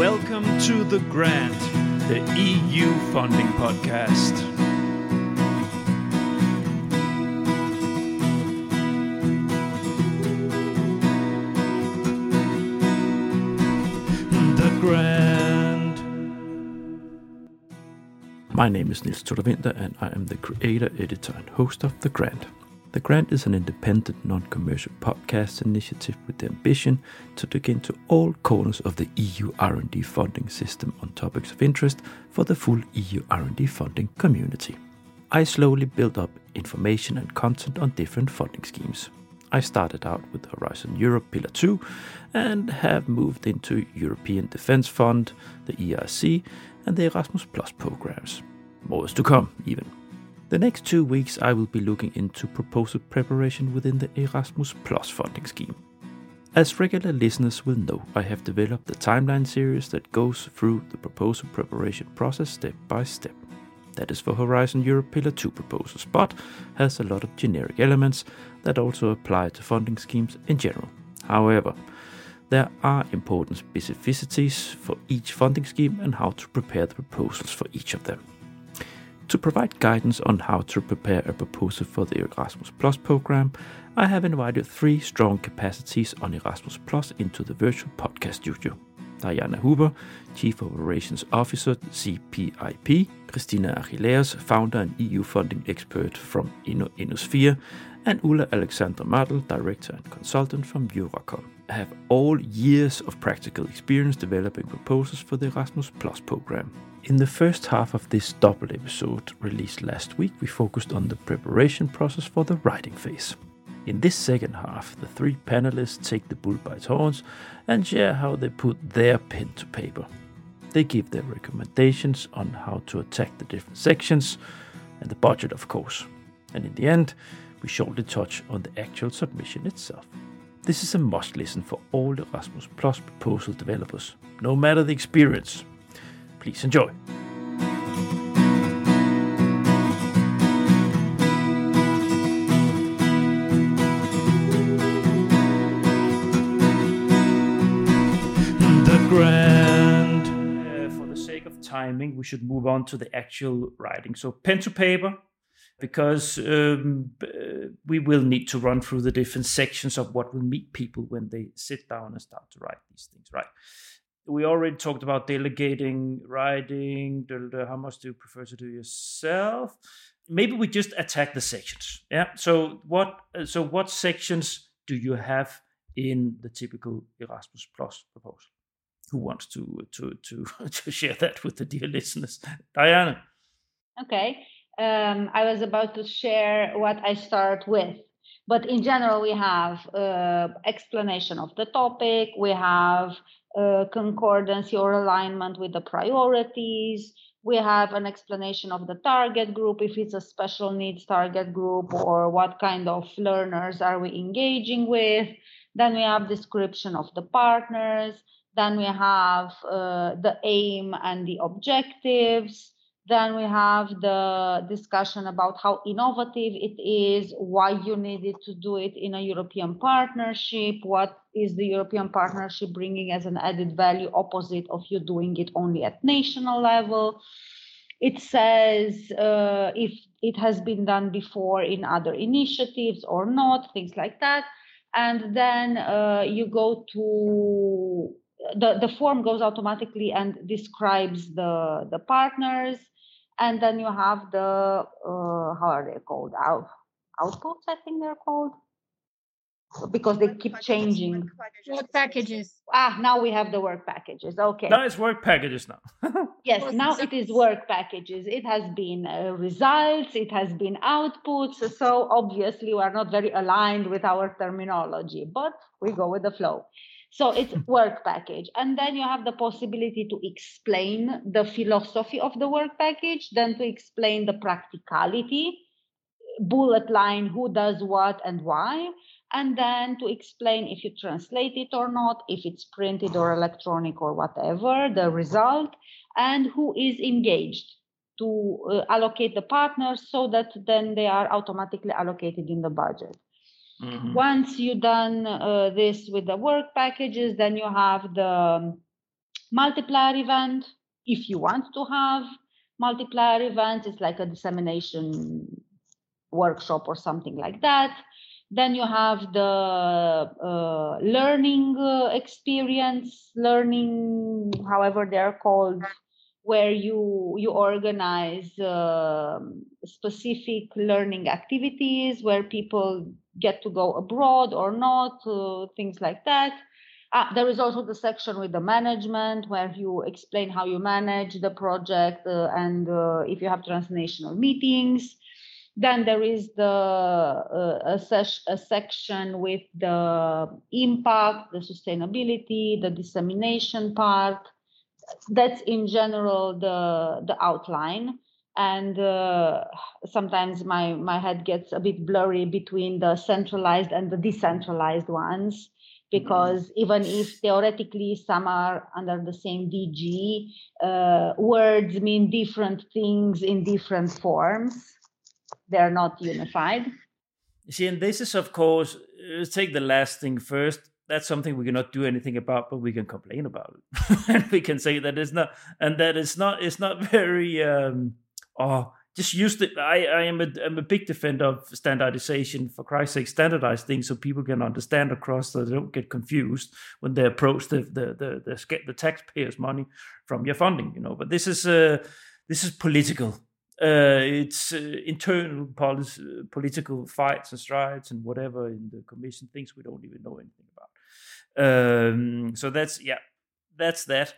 Welcome to The Grant, the EU funding podcast. The Grant. My name is Nils Winter, and I am the creator, editor, and host of The Grant. The Grant is an independent, non-commercial podcast initiative with the ambition to dig into all corners of the EU R&D funding system on topics of interest for the full EU R&D funding community. I slowly built up information and content on different funding schemes. I started out with Horizon Europe Pillar 2 and have moved into European Defence Fund, the ERC, and the Erasmus Plus programs. More is to come, even. The next two weeks, I will be looking into proposal preparation within the Erasmus Plus funding scheme. As regular listeners will know, I have developed a timeline series that goes through the proposal preparation process step by step. That is for Horizon Europe Pillar 2 proposals, but has a lot of generic elements that also apply to funding schemes in general. However, there are important specificities for each funding scheme and how to prepare the proposals for each of them. To provide guidance on how to prepare a proposal for the Erasmus Plus program, I have invited three strong capacities on Erasmus Plus into the virtual podcast studio. Daiana Huber, Chief Operations Officer, CPIP, Christina Achilleos, founder and EU funding expert from InnoSphere, and Ulla Alexandra Mattl, Director and Consultant from Eurakom. I have all years of practical experience developing proposals for the Erasmus Plus program. In the first half of this double episode released last week, we focused on the preparation process for the writing phase. In this second half, the three panelists take the bull by its horns and share how they put their pen to paper. They give their recommendations on how to attack the different sections and the budget, of course. And in the end, we shortly touch on the actual submission itself. This is a must listen for all Erasmus Plus proposal developers, no matter the experience. Please enjoy. The Grant. Uh, for the sake of timing, we should move on to the actual writing. So, pen to paper, because um, we will need to run through the different sections of what will meet people when they sit down and start to write these things, right? We already talked about delegating, writing. How much do you prefer to do yourself? Maybe we just attack the sections. Yeah. So what? So what sections do you have in the typical Erasmus Plus proposal? Who wants to to to to share that with the dear listeners? Daiana. Okay. Um, I was about to share what I start with. But in general, we have uh, explanation of the topic, we have uh, concordancy or alignment with the priorities, we have an explanation of the target group, if it's a special needs target group, or what kind of learners are we engaging with. Then we have description of the partners. Then we have uh, the aim and the objectives. Then we have the discussion about how innovative it is, why you needed to do it in a European partnership, what is the European partnership bringing as an added value opposite of you doing it only at national level. It says uh, if it has been done before in other initiatives or not, things like that. And then uh, you go to the, the form goes automatically and describes the, the partners and then you have the uh, how are they called? Out outputs i think they're called. Because they keep changing. Work packages. ah now we have the work packages okay. Now it's work packages now. yes Yes, now it is work packages. It has been uh, results it has been outputs so obviously we are not very aligned with our terminology but we go with the flow so it's work package. And then you have the possibility to explain the philosophy of the work package then to explain the practicality bullet line who does what and why and then to explain if you translate it or not if it's printed or electronic or whatever the result and who is engaged to uh, allocate the partners so that then they are automatically allocated in the budget Mhm. once you done uh, this with the work packages then you have the multiplier event if you want to have multiplier events it's like a dissemination workshop or something like that then you have the uh, learning uh, experience learning however they're called where you you organize uh, specific learning activities where people get to go abroad or not uh, things like that. Uh, there is also the section with the management where you explain how you manage the project uh, and uh, if you have transnational meetings. Then there is the uh, a, ses- a section with the impact the sustainability the dissemination part. That's in general the the outline and uh, sometimes my my head gets a bit blurry between the centralized and the decentralized ones because mm-hmm. even if theoretically some are under the same DG, uh, words mean different things in different forms. They're not unified. See, and this is, of course, let's take the last thing first that's something we cannot do anything about, but we can complain about it, and we can say that it's not, and that it's not, it's not very. Um, oh, just use it. I, I am a, I'm a big defender of standardization. For Christ's sake, standardize things so people can understand across, so they don't get confused when they approach the the the the, the, the taxpayers' money from your funding. You know, but this is uh, this is political. Uh, it's uh, internal policy, political fights and strides and whatever in the commission things we don't even know anything about. Um, so that's yeah, that's that.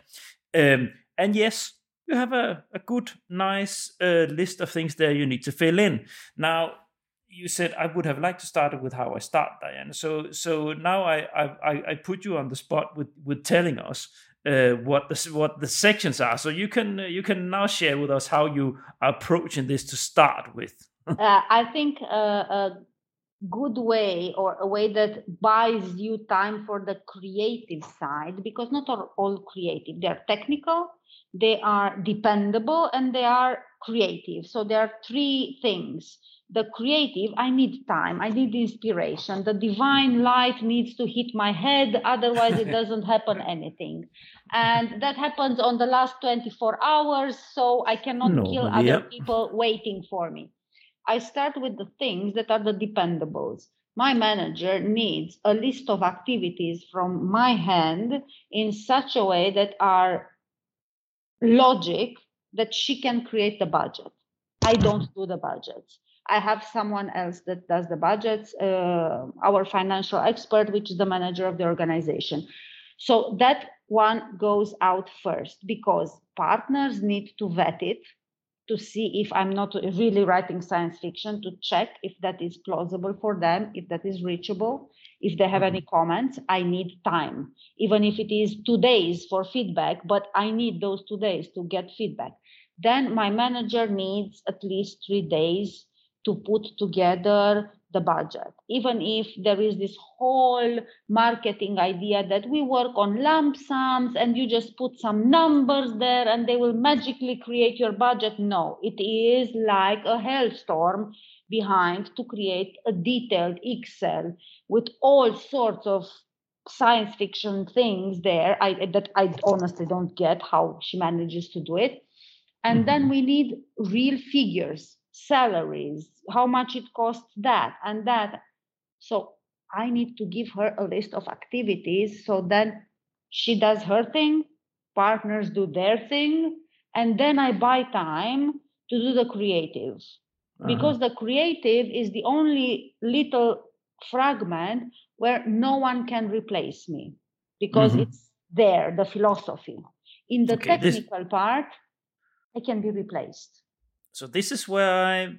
Um, and yes, you have a, a good, nice uh, list of things there you need to fill in. Now, you said I would have liked to start with how I start, Diane. So so now I I, I put you on the spot with with telling us uh, what the what the sections are. So you can you can now share with us how you are approaching this to start with. uh, I think uh, a good way or a way that buys you time for the creative side because not all, all creative they're technical they are dependable and they are creative. So there are three things. The creative i need time i need inspiration. The divine light needs to hit my head otherwise it doesn't happen anything. And that happens on the last 24 hours so i cannot no, kill other yeah. people waiting for me. I start with the things that are the dependables. My manager needs a list of activities from my hand in such a way that are logic that she can create the budget. I don't do the budgets. I have someone else that does the budgets, uh, our financial expert, which is the manager of the organization. So that one goes out first because partners need to vet it to see if I'm not really writing science fiction, to check if that is plausible for them, if that is reachable. If they have any mm-hmm. comments, I need time, even if it is two days for feedback, but I need those two days to get feedback. Then my manager needs at least three days to put together the budget. Even if there is this whole marketing idea that we work on lump sums and you just put some numbers there and they will magically create your budget. No, it is like a hailstorm behind to create a detailed Excel with all sorts of science fiction things there I, that I honestly don't get how she manages to do it. And mm-hmm. then we need real figures salaries, how much it costs that and that. So I need to give her a list of activities so then she does her thing, partners do their thing, and then I buy time to do the creative. Uh-huh. Because the creative is the only little fragment where no one can replace me because mm-hmm. it's there, the philosophy. In the okay, technical this... part, I can be replaced so this is where I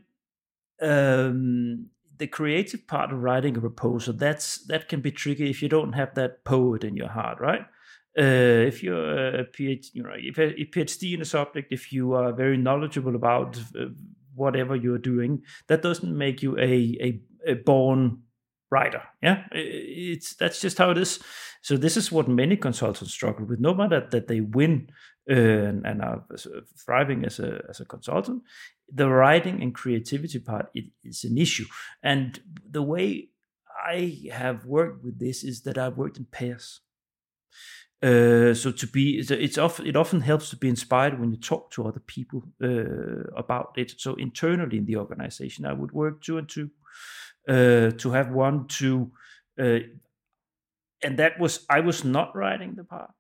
um, the creative part of writing a proposal that's that can be tricky if you don't have that poet in your heart, right? Uh, if you're a PhD, you know, if a, a PhD in a subject, if you are very knowledgeable about uh, whatever you're doing, that doesn't make you a a, a born writer. Yeah, it's that's just how it is. So this is what many consultants struggle with. No matter that they win uh, and, and, are thriving as a as a consultant, the writing and creativity part is an issue. And the way I have worked with this is that I've worked in pairs. Uh, so to be, it's often it often helps to be inspired when you talk to other people uh, about it. So internally in the organization, I would work two and two uh, to have one to, uh, and that was I was not writing the part.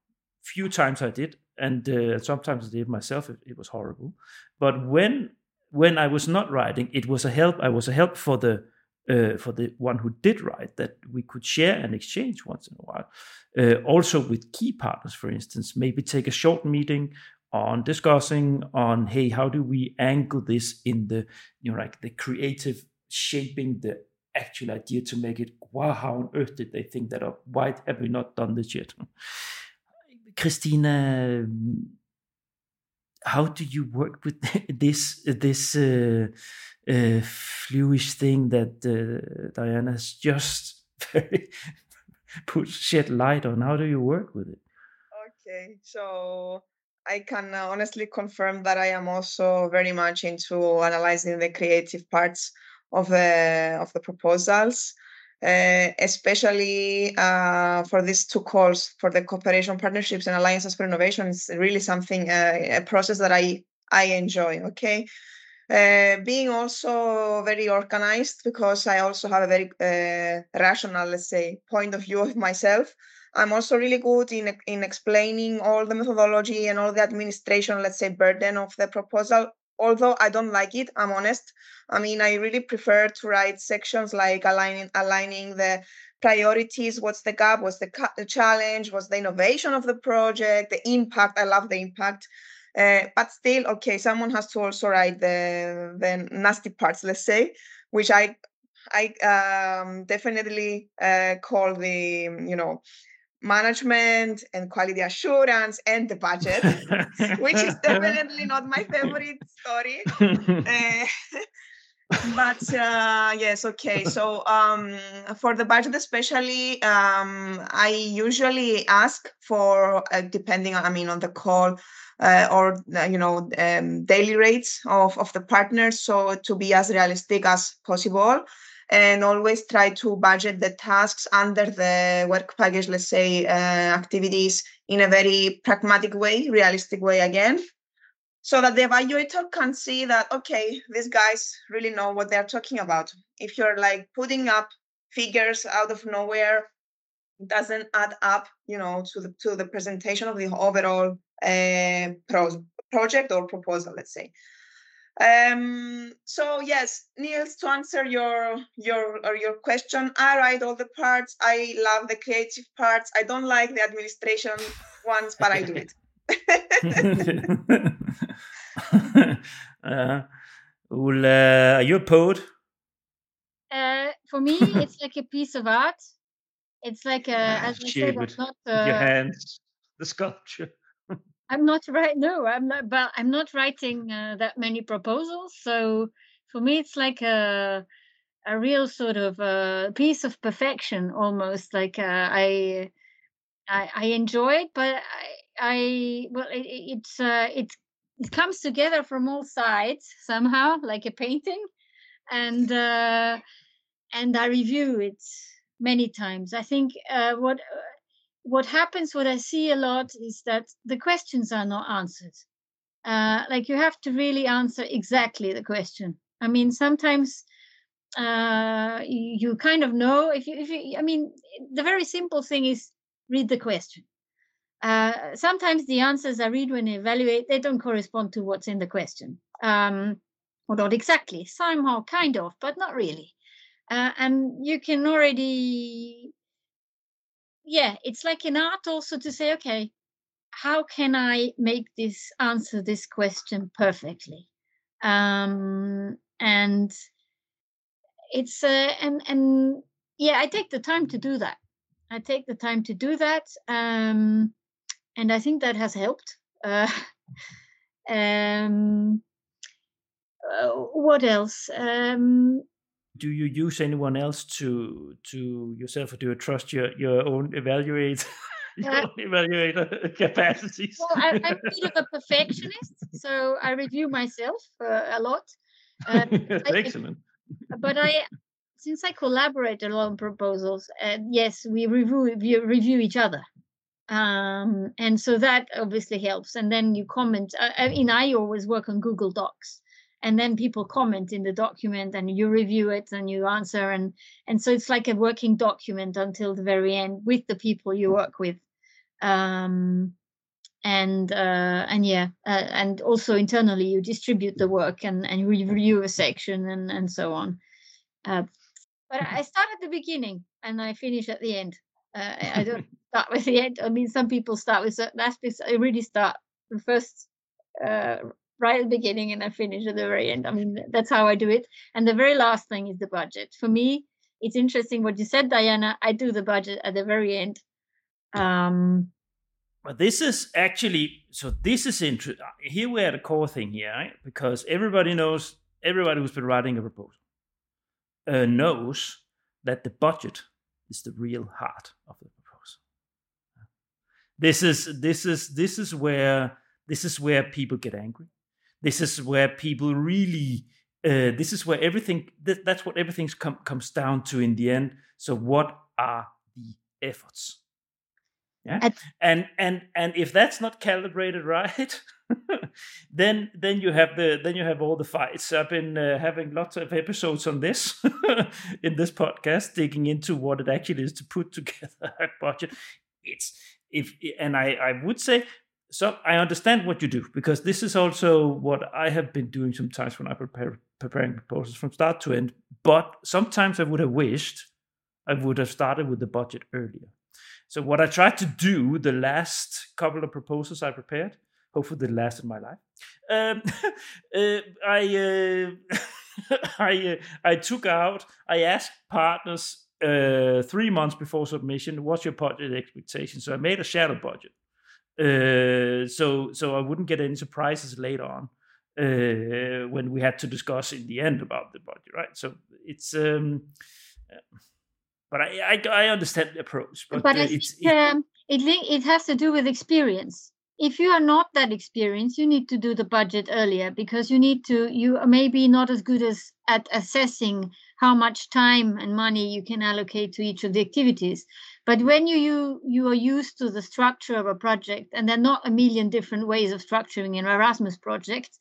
Few times I did, and uh, sometimes I did myself. It, it was horrible, but when when I was not writing, it was a help. I was a help for the uh, for the one who did write that we could share and exchange once in a while. Uh, also with key partners, for instance, maybe take a short meeting on discussing on hey, how do we angle this in the you know like the creative shaping the actual idea to make it wow how on earth did they think that up why have we not done this yet christina how do you work with this this uh, uh, fluish thing that uh, Daiana's just very put shed light on. How do you work with it? Okay, so I can honestly confirm that I am also very much into analyzing the creative parts of the of the proposals. Uh, especially uh, for these two calls for the cooperation partnerships and alliances for innovation is really something uh, a process that i i enjoy okay uh, being also very organized because I also have a very uh, rational, let's say, point of view of myself. I'm also really good in in explaining all the methodology and all the administration, let's say, burden of the proposal. Although I don't like it, I'm honest. I mean, I really prefer to write sections like aligning aligning the priorities. What's the gap? What's the, ca- the challenge? What's the innovation of the project? The impact. I love the impact uh, but still, okay, someone has to also write the the nasty parts, let's say, which I I um, definitely uh, call the you know management and quality assurance and the budget, which is definitely not my favorite story. Uh, but uh, yes, okay. So um, for the budget, especially, um, I usually ask for, uh, depending, I mean, on the call, uh, or uh, you know um, daily rates of, of the partners so to be as realistic as possible and always try to budget the tasks under the work package let's say uh, activities in a very pragmatic way realistic way again so that the evaluator can see that okay these guys really know what they're talking about. If you're like putting up figures out of nowhere doesn't add up you know to the to the presentation of the overall uh, pro- project or proposal, let's say. Um, so yes, Niels, to answer your your or your question, I write all the parts. I love the creative parts. I don't like the administration ones, but I do it. uh, well, uh, are you a poet? Uh, for me, it's like a piece of art. It's like a, as I said, not uh, your hands, the sculpture. I'm not right. No, I'm not. But I'm not writing uh, that many proposals. So for me, it's like a a real sort of a uh, piece of perfection, almost. Like uh, I, I, I enjoy it, but I, I well, it, it's uh, it it comes together from all sides somehow, like a painting, and uh, and I review it many times. I think uh, what what happens, what I see a lot is that the questions are not answered. Uh, like you have to really answer exactly the question. I mean, sometimes uh, you, you, kind of know if you, if you, I mean, the very simple thing is read the question. Uh, sometimes the answers I read when I evaluate, they don't correspond to what's in the question. Um, or not exactly, somehow kind of, but not really. Uh, and you can already yeah, it's like an art also to say, okay, how can I make this answer this question perfectly? Um, and it's uh, and and yeah, I take the time to do that. I take the time to do that, um, and I think that has helped. Uh, um, uh, what else? Um, do you use anyone else to to yourself or do you trust your your own evaluate your uh, own evaluator capacities? Well I, am a bit of a perfectionist so i review myself uh, a lot uh, excellent. but i since i collaborate a lot on proposals uh, yes we review we review each other um, and so that obviously helps and then you comment uh, i mean i always work on google docs and then people comment in the document and you review it and you answer. And and so it's like a working document until the very end with the people you work with. Um, and uh, and yeah uh, and also internally you distribute the work and and review a section and and so on. Uh, but i start at the beginning and i finish at the end. Uh, i don't start with the end. I mean some people start with certain aspects i really start the first uh, right at the beginning and i finish at the very end i mean that's how i do it and the very last thing is the budget for me it's interesting what you said daiana i do the budget at the very end um but this is actually so. This is interesting. Here we're at a core thing here, right? Because everybody knows, everybody who's been writing a proposal uh, knows that the budget is the real heart of the proposal. This is this is this is where this is where people get angry. This is where people really. Uh, this is where everything. Th- that's what everything com- comes down to in the end. So, what are the efforts? yeah At- and and and if that's not calibrated right then then you have the then you have all the fights i've been uh, having lots of episodes on this in this podcast digging into what it actually is to put together a budget it's if and i i would say so i understand what you do because this is also what i have been doing sometimes when i prepare preparing proposals from start to end but sometimes i would have wished i would have started with the budget earlier so what I tried to do the last couple of proposals I prepared, hopefully the last in my life, um, uh, I uh, I uh, I took out. I asked partners uh, three months before submission, what's your budget expectation? So I made a shadow budget, uh, so so I wouldn't get any surprises later on uh, when we had to discuss in the end about the budget, right? So it's. Um, but I, I, I understand the approach. But, but uh, it's, um, it it has to do with experience. If you are not that experienced, you need to do the budget earlier because you need to. You are maybe not as good as at assessing how much time and money you can allocate to each of the activities. But when you you, you are used to the structure of a project, and there are not a million different ways of structuring an Erasmus project,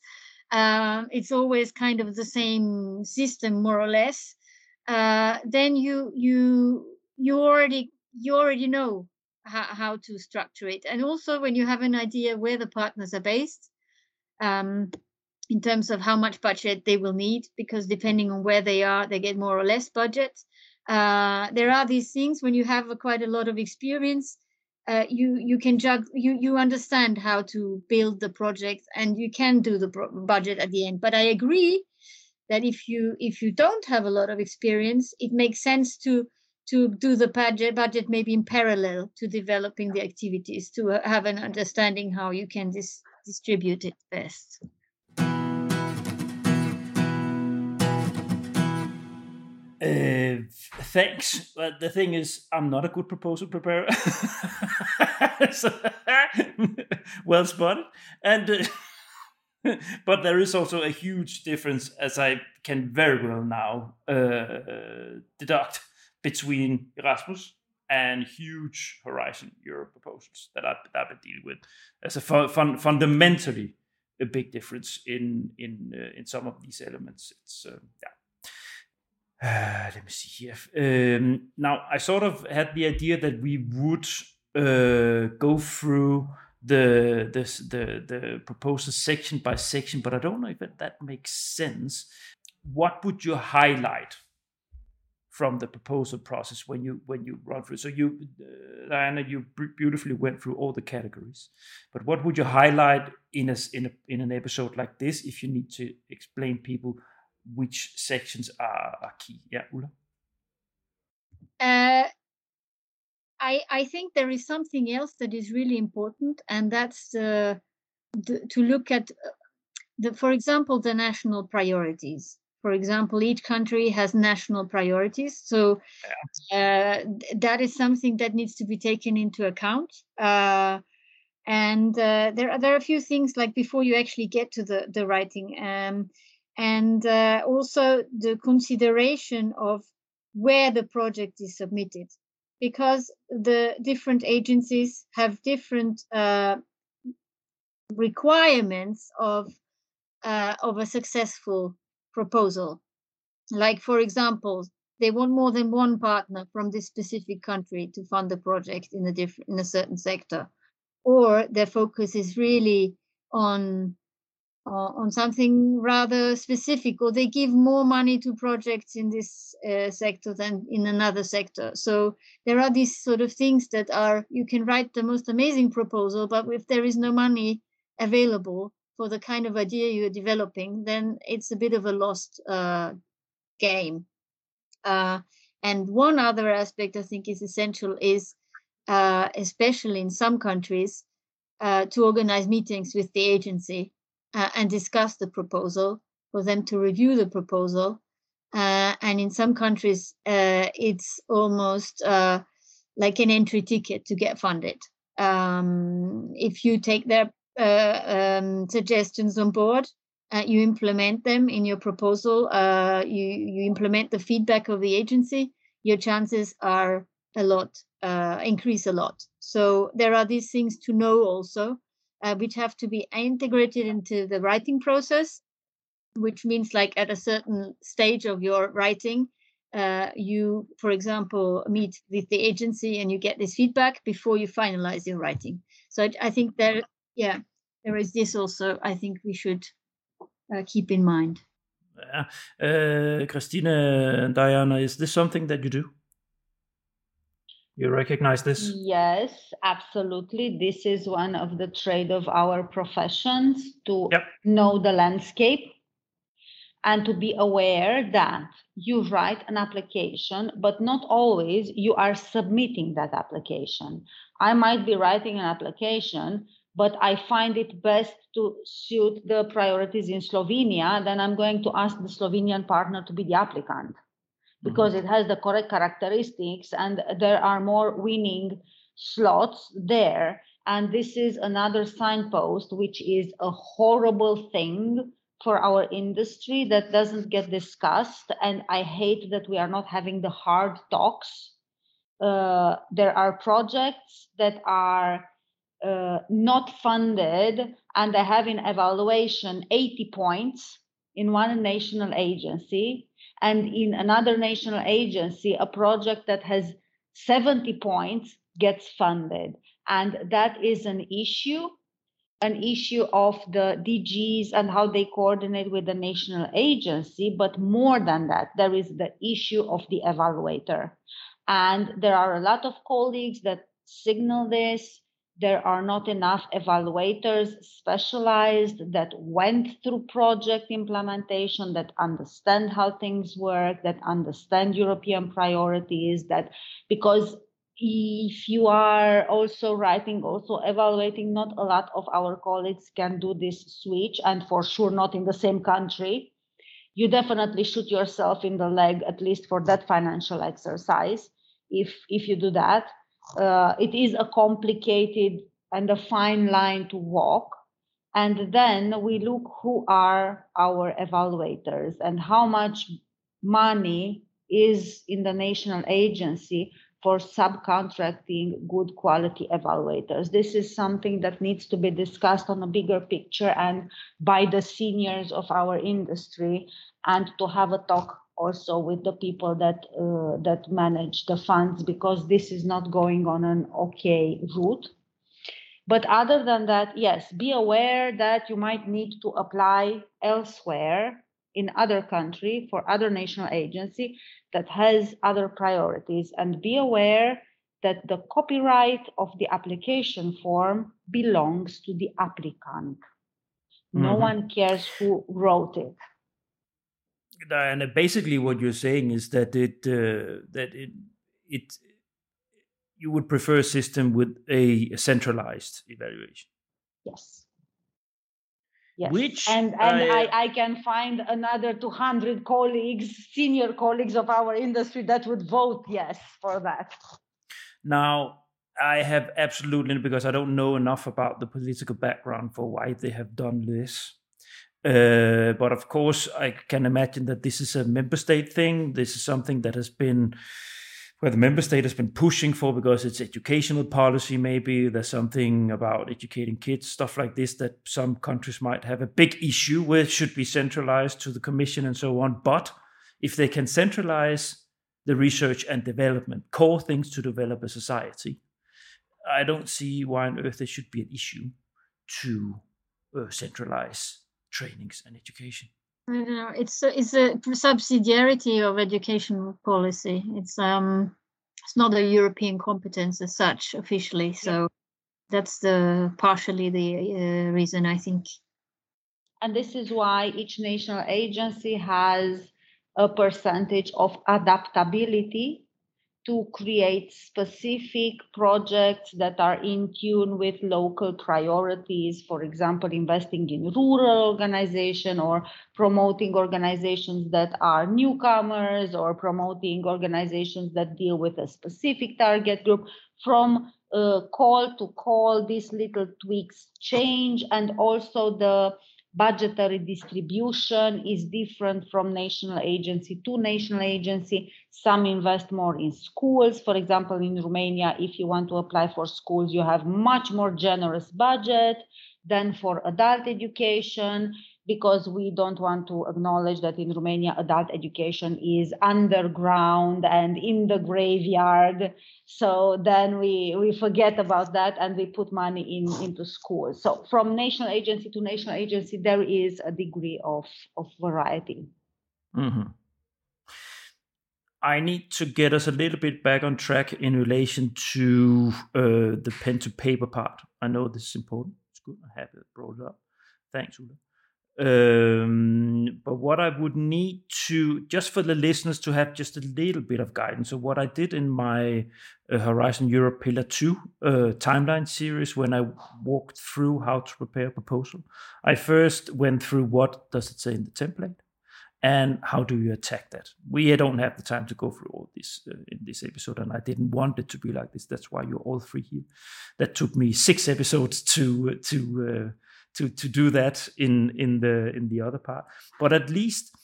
um, it's always kind of the same system, more or less uh, then you you you already you already know how, how to structure it and also when you have an idea where the partners are based um, in terms of how much budget they will need because depending on where they are they get more or less budget. Uh, there are these things when you have a, quite a lot of experience uh, you you can jug you you understand how to build the project and you can do the pro- budget at the end. But i agree that if you if you don't have a lot of experience it makes sense to to do the budget budget maybe in parallel to developing the activities to uh, have an understanding how you can dis- distribute it best Uh, thanks. But the thing is, I'm not a good proposal preparer. so, well spotted. And uh, but there is also a huge difference, as I can very well now uh, deduct, between Erasmus and huge Horizon Europe proposals that I've, that I've been dealing with. There's a fun, fundamentally a big difference in in uh, in some of these elements. It's uh, yeah. Let me see here. Um, now, I sort of had the idea that we would uh, go through the the the the proposal section by section, but I don't know if that makes sense. What would you highlight from the proposal process when you when you run through? So you, uh, Daiana, you beautifully went through all the categories, but what would you highlight in a in a in an episode like this if you need to explain people which sections are, are key? Yeah, Ulla. Uh, I, I think there is something else that is really important, and that's uh, the, to look at, uh, the, for example, the national priorities. For example, each country has national priorities, so uh, that is something that needs to be taken into account. Uh, and uh, there are there are a few things like before you actually get to the the writing, um, and uh, also the consideration of where the project is submitted because the different agencies have different uh, requirements of uh, of a successful proposal. Like, for example, they want more than one partner from this specific country to fund the project in a different in a certain sector, or their focus is really on on something rather specific, or they give more money to projects in this uh, sector than in another sector. So there are these sort of things that are you can write the most amazing proposal, but if there is no money available for the kind of idea you're developing, then it's a bit of a lost uh, game. Uh, and one other aspect I think is essential is, uh, especially in some countries, uh, to organize meetings with the agency uh, and discuss the proposal for them to review the proposal. Uh, and in some countries, it's almost like an entry ticket to get funded. Um, if you take their uh, um, suggestions on board. Uh, you implement them in your proposal. Uh, you you implement the feedback of the agency. Your chances are a lot uh, increase a lot. So there are these things to know also, uh, which have to be integrated into the writing process. Which means, like at a certain stage of your writing, uh, you, for example, meet with the agency and you get this feedback before you finalize your writing. So I, I think there yeah, there is this also. I think we should uh, keep in mind. Yeah. Uh, Christina and Daiana, is this something that you do? You recognize this? Yes, absolutely. This is one of the trade of our professions to yep. know the landscape and to be aware that you write an application, but not always you are submitting that application. I might be writing an application but I find it best to suit the priorities in Slovenia, then I'm going to ask the Slovenian partner to be the applicant because mm-hmm. it has the correct characteristics and there are more winning slots there. And this is another signpost, which is a horrible thing for our industry that doesn't get discussed. And I hate that we are not having the hard talks. Uh, there are projects that are uh, not funded and they have in evaluation 80 points in one national agency and in another national agency a project that has 70 points gets funded. And that is an issue an issue of the DGs and how they coordinate with the national agency but more than that there is the issue of the evaluator. And there are a lot of colleagues that signal this there are not enough evaluators specialized that went through project implementation that understand how things work that understand european priorities that because if you are also writing also evaluating not a lot of our colleagues can do this switch and for sure not in the same country you definitely shoot yourself in the leg at least for that financial exercise if if you do that uh, it is a complicated and a fine line to walk. And then we look who are our evaluators and how much money is in the national agency for subcontracting good quality evaluators. This is something that needs to be discussed on a bigger picture and by the seniors of our industry and to have a talk also with the people that uh, that manage the funds because this is not going on an okay route. But other than that yes be aware that you might need to apply elsewhere in other country for other national agency that has other priorities and be aware that the copyright of the application form belongs to the applicant. No mm-hmm. one cares who wrote it and basically what you're saying is that it uh, that it it you would prefer a system with a centralized evaluation. Yes. Yes. Which and and I, I, I can find another 200 colleagues, senior colleagues of our industry that would vote yes for that. Now, I have absolutely because I don't know enough about the political background for why they have done this. Uh, but of course, I can imagine that this is a member state thing. This is something that has been where the member state has been pushing for because it's educational policy maybe there's something about educating kids stuff like this that some countries might have a big issue with should be centralized to the commission and so on but if they can centralize the research and development core things to develop a society i don't see why on earth there should be an issue to uh, centralize trainings and education I don't know. It's a, it's a subsidiarity of education policy. It's um, it's not a European competence as such officially. So yeah. that's the partially the uh, reason I think. And this is why each national agency has a percentage of adaptability to create specific projects that are in tune with local priorities for example investing in rural organization or promoting organizations that are newcomers or promoting organizations that deal with a specific target group. From uh, call to call these little tweaks change and also the budgetary distribution is different from national agency to national agency. Some invest more in schools. For example, in Romania, if you want to apply for schools, you have much more generous budget than for adult education because we don't want to acknowledge that in Romania, adult education is underground and in the graveyard. So then we, we forget about that and we put money in into schools. So from national agency to national agency, there is a degree of, of variety. Mm-hmm. I need to get us a little bit back on track in relation to uh, the pen to paper part. I know this is important. It's good. I have it brought it up. Thanks, Ulla. Um, but what I would need to, just for the listeners to have just a little bit of guidance. So, what I did in my uh, Horizon Europe Pillar 2 uh, timeline series, when I walked through how to prepare a proposal, I first went through what does it say in the template and how do you attack that. We don't have the time to go through all this uh, in this episode, and I didn't want it to be like this. That's why you're all three here. That took me six episodes to to uh, to to do that in in the in the other part. But at least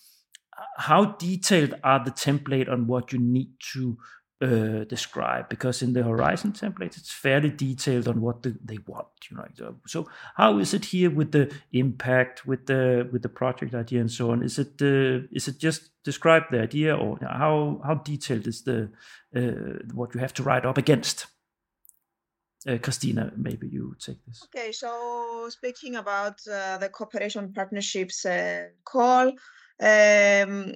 how detailed are the template on what you need to uh, describe? Because in the horizon template it's fairly detailed on what the, they want you know so, so how is it here with the impact with the with the project idea and so on? Is it uh, is it just describe the idea or how how detailed is the uh, what you have to write up against uh, Christina, maybe you take this. Okay, so speaking about uh, the cooperation partnerships uh, call, um,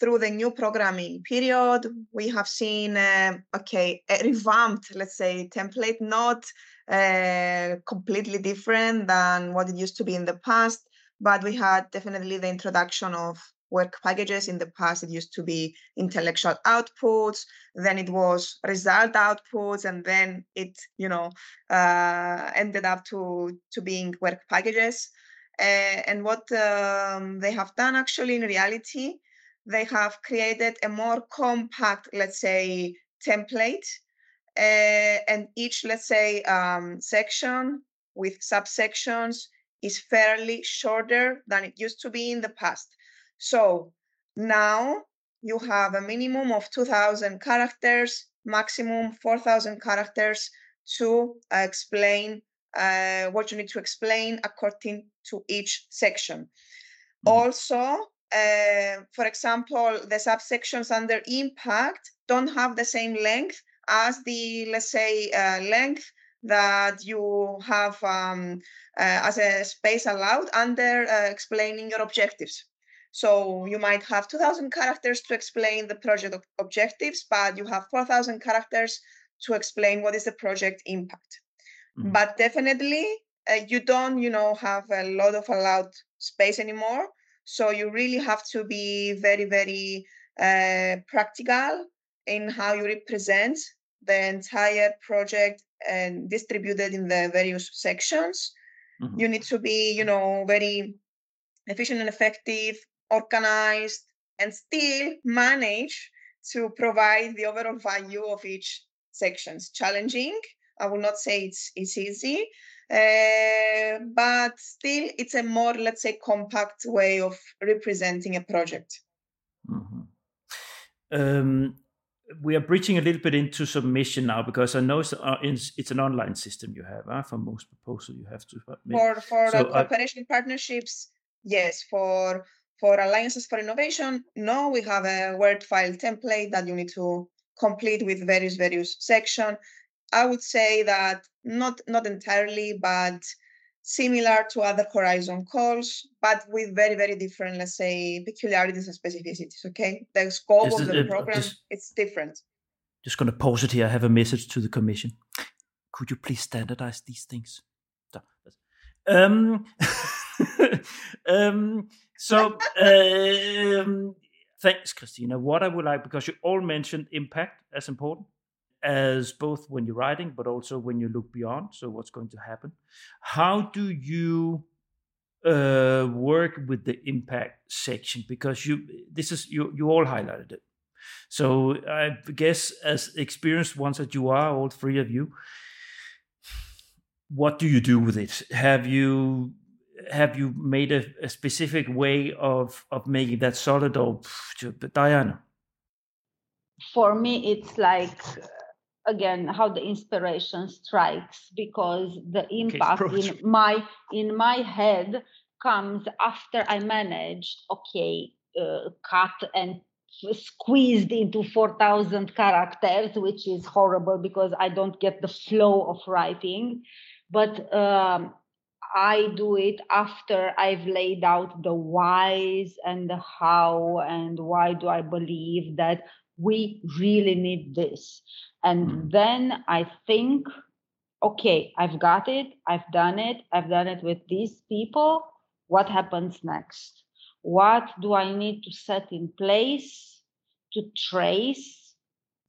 through the new programming period, we have seen, uh, okay, a revamped, let's say, template, not uh, completely different than what it used to be in the past, but we had definitely the introduction of work packages. In the past, it used to be intellectual outputs, then it was result outputs, and then it, you know, uh, ended up to to being work packages. Uh, and what um, they have done actually in reality, they have created a more compact, let's say, template. Uh, and each, let's say, um, section with subsections is fairly shorter than it used to be in the past. So now you have a minimum of 2000 characters, maximum 4000 characters to uh, explain uh, what you need to explain according to each section. Mm-hmm. Also, uh, for example, the subsections under impact don't have the same length as the, let's say, uh, length that you have um, uh, as a space allowed under uh, explaining your objectives. So you might have 2000 characters to explain the project objectives, but you have 4000 characters to explain what is the project impact. Mm-hmm. But definitely uh, you don't, you know, have a lot of allowed space anymore. So you really have to be very, very uh, practical in how you represent the entire project and distributed in the various sections. Mm-hmm. You need to be, you know, very efficient and effective organized, and still manage to provide the overall value of each section. It's challenging. I will not say it's, it's easy, uh, but still it's a more, let's say, compact way of representing a project. Mm-hmm. Um, we are breaching a little bit into submission now because I know it's, uh, it's an online system you have huh? for most proposals you have to submit. For for so, cooperation uh, partnerships, yes. For for alliances for innovation, no, we have a Word file template that you need to complete with various various section. I would say that not not entirely, but similar to other Horizon calls, but with very, very different, let's say, peculiarities and specificities. Okay, the scope of the uh, program just, it's different. Just going to pause it here. I have a message to the Commission. Could you please standardize these things? Um, um, so, um, thanks, Christina. What I would like, because you all mentioned impact as important as both when you're writing, but also when you look beyond. So, what's going to happen? How do you uh, work with the impact section? Because you, this is you, you all highlighted it. So, I guess as experienced ones that you are, all three of you, what do you do with it? Have you have you made a, a specific way of of making that solid? Or Daiana? For me, it's like again how the inspiration strikes because the impact okay, in my in my head comes after i managed okay uh, cut and squeezed into 4000 characters which is horrible because i don't get the flow of writing but um, i do it after i've laid out the whys and the how and why do i believe that we really need this and mm. then I think, okay, I've got it, I've done it, I've done it with these people. What happens next? What do I need to set in place to trace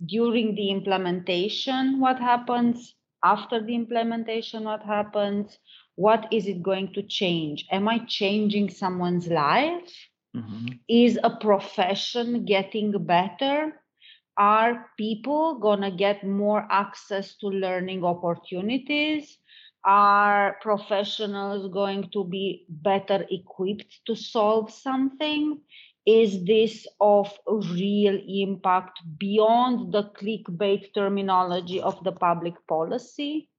during the implementation? What happens after the implementation? What happens? What is it going to change? Am I changing someone's life? Mm-hmm. Is a profession getting better? are people going to get more access to learning opportunities? Are professionals going to be better equipped to solve something? Is this of real impact beyond the clickbait terminology of the public policy?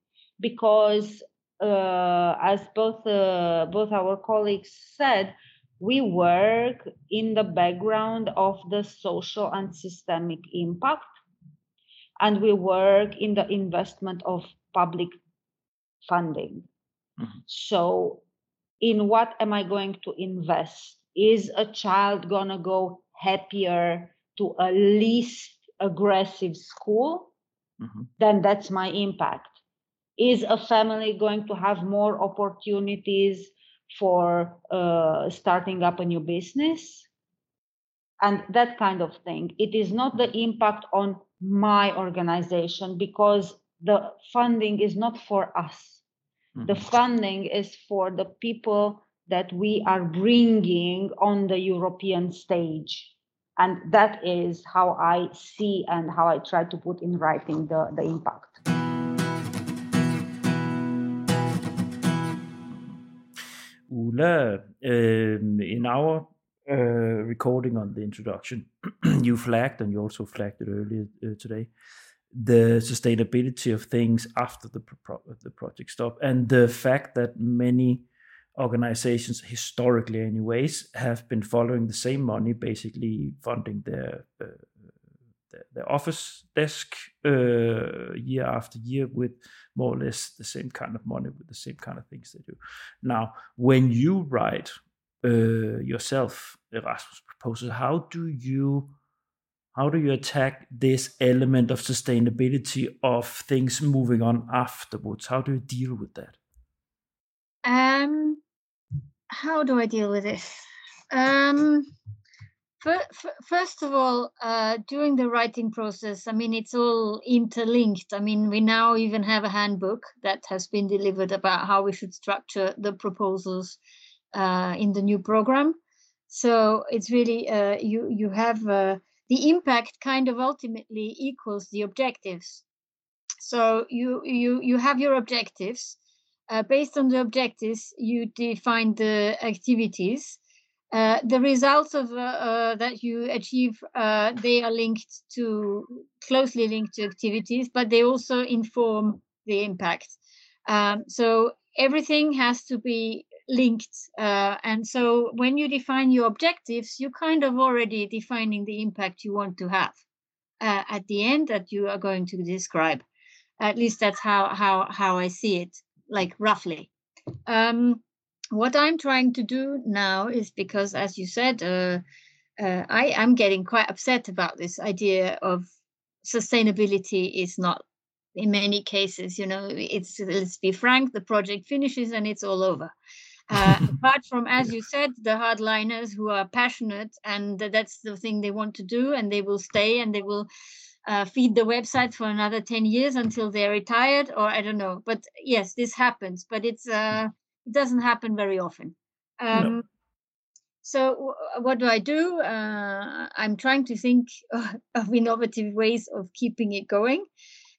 Because, uh, as both uh, both our colleagues said, we work in the background of the social and systemic impact and we work in the investment of public funding mm-hmm. so in what am i going to invest is a child going to go happier to a least aggressive school mm-hmm. then that's my impact is a family going to have more opportunities for uh, starting up a new business and that kind of thing. It is not the impact on my organization because the funding is not for us. Mm-hmm. The funding is for the people that we are bringing on the European stage. And that is how I see and how I try to put in writing the, the impact. Ulla, um, in our recording on the introduction, you flagged, and you also flagged it earlier uh, today, the sustainability of things after the pro- the project stop, and the fact that many organizations, historically, anyways, have been following the same money, basically funding their uh, the, the office desk uh, year after year with more or less the same kind of money with the same kind of things they do. Now, when you write uh, yourself Erasmus proposal, how do you how do you attack this element of sustainability of things moving on afterwards? How do you deal with that? Um, how do I deal with this? Um, First of all, uh, during the writing process, I mean, it's all interlinked. I mean, we now even have a handbook that has been delivered about how we should structure the proposals uh, in the new program. So it's really uh, you you have uh, the impact kind of ultimately equals the objectives. So you you you have your objectives. Uh, based on the objectives, you define the activities uh, the results of uh, uh, that you achieve uh, they are linked to closely linked to activities but they also inform the impact. Um, so everything has to be linked and so when you define your objectives you're kind of already defining the impact you want to have at the end that you are going to describe. At least that's how how how i see it like roughly. Um, what I'm trying to do now is because, as you said, uh, uh, I am getting quite upset about this idea of sustainability is not in many cases you know it's let's be frank the project finishes and it's all over. Uh, apart from as you said the hardliners who are passionate and that's the thing they want to do and they will stay and they will uh, feed the website for another 10 years until they're retired or i don't know but yes this happens but it's uh, doesn't happen very often. Um, no. So w- what do I do? Uh, I'm trying to think of innovative ways of keeping it going.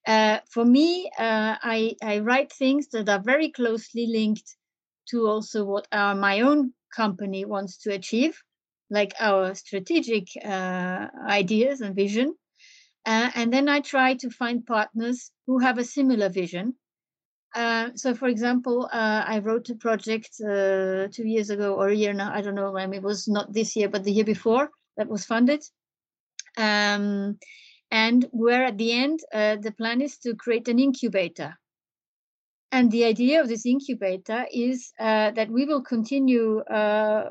Uh, for me, uh, I, I write things that are very closely linked to also what our, my own company wants to achieve, like our strategic uh, ideas and vision. Uh, and then I try to find partners who have a similar vision uh, so, for example, uh, I wrote a project uh, two years ago or a year now. I don't know when it was not this year, but the year before that was funded. Um, and where at the end, uh, the plan is to create an incubator. And the idea of this incubator is uh, that we will continue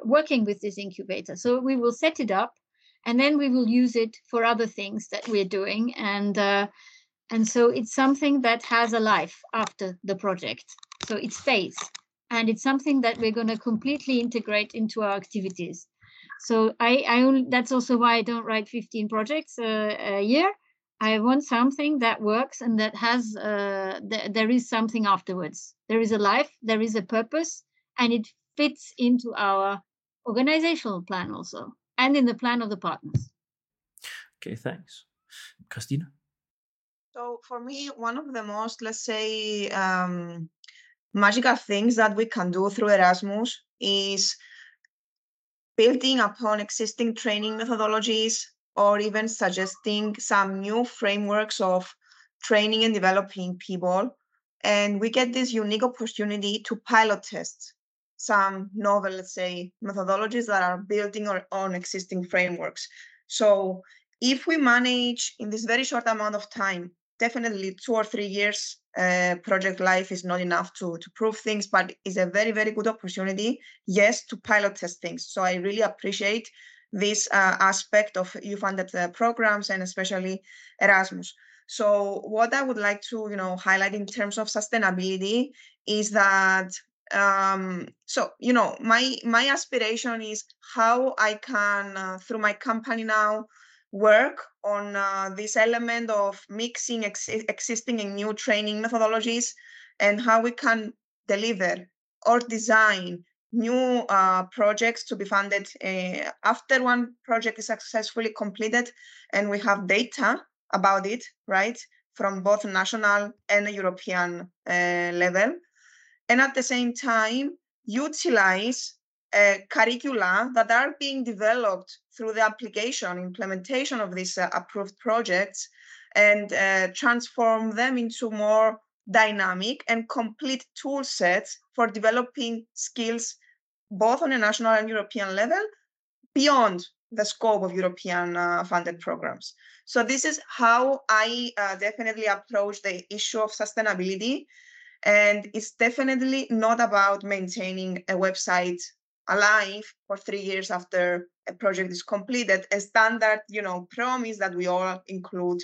working with this incubator. So we will set it up and then we will use it for other things that we're doing. And and so it's something that has a life after the project. So it stays. And it's something that we're going to completely integrate into our activities. So i i only that's also why i don't write 15 projects uh, a year. I want something that works and that has uh, th- there is something afterwards. There is a life there is a purpose and it fits into our organizational plan also and in the plan of the partners. Okay thanks. Christina so for me, one of the most, let's say, um, magical things that we can do through Erasmus is building upon existing training methodologies or even suggesting some new frameworks of training and developing people. And we get this unique opportunity to pilot test some novel, let's say, methodologies that are building on, existing frameworks. So if we manage in this very short amount of time definitely two or three years uh, project life is not enough to to prove things but it's a very very good opportunity yes to pilot test things. So i really appreciate this uh, aspect of EU funded uh, programs and especially erasmus. So what i would like to you know highlight in terms of sustainability is that um, so you know my my aspiration is how i can uh, through my company now work on uh, this element of mixing ex- existing and new training methodologies and how we can deliver or design new uh, projects to be funded uh, after one project is successfully completed and we have data about it right from both national and european uh, level. And at the same time utilize curricula that are being developed through the application, implementation of these uh, approved projects, and uh, transform them into more dynamic and complete tool sets for developing skills both on a national and European level beyond the scope of European uh, funded programs. So, this is how I uh, definitely approach the issue of sustainability. And it's definitely not about maintaining a website alive for three years after a project is completed, a standard, you know, promise that we all include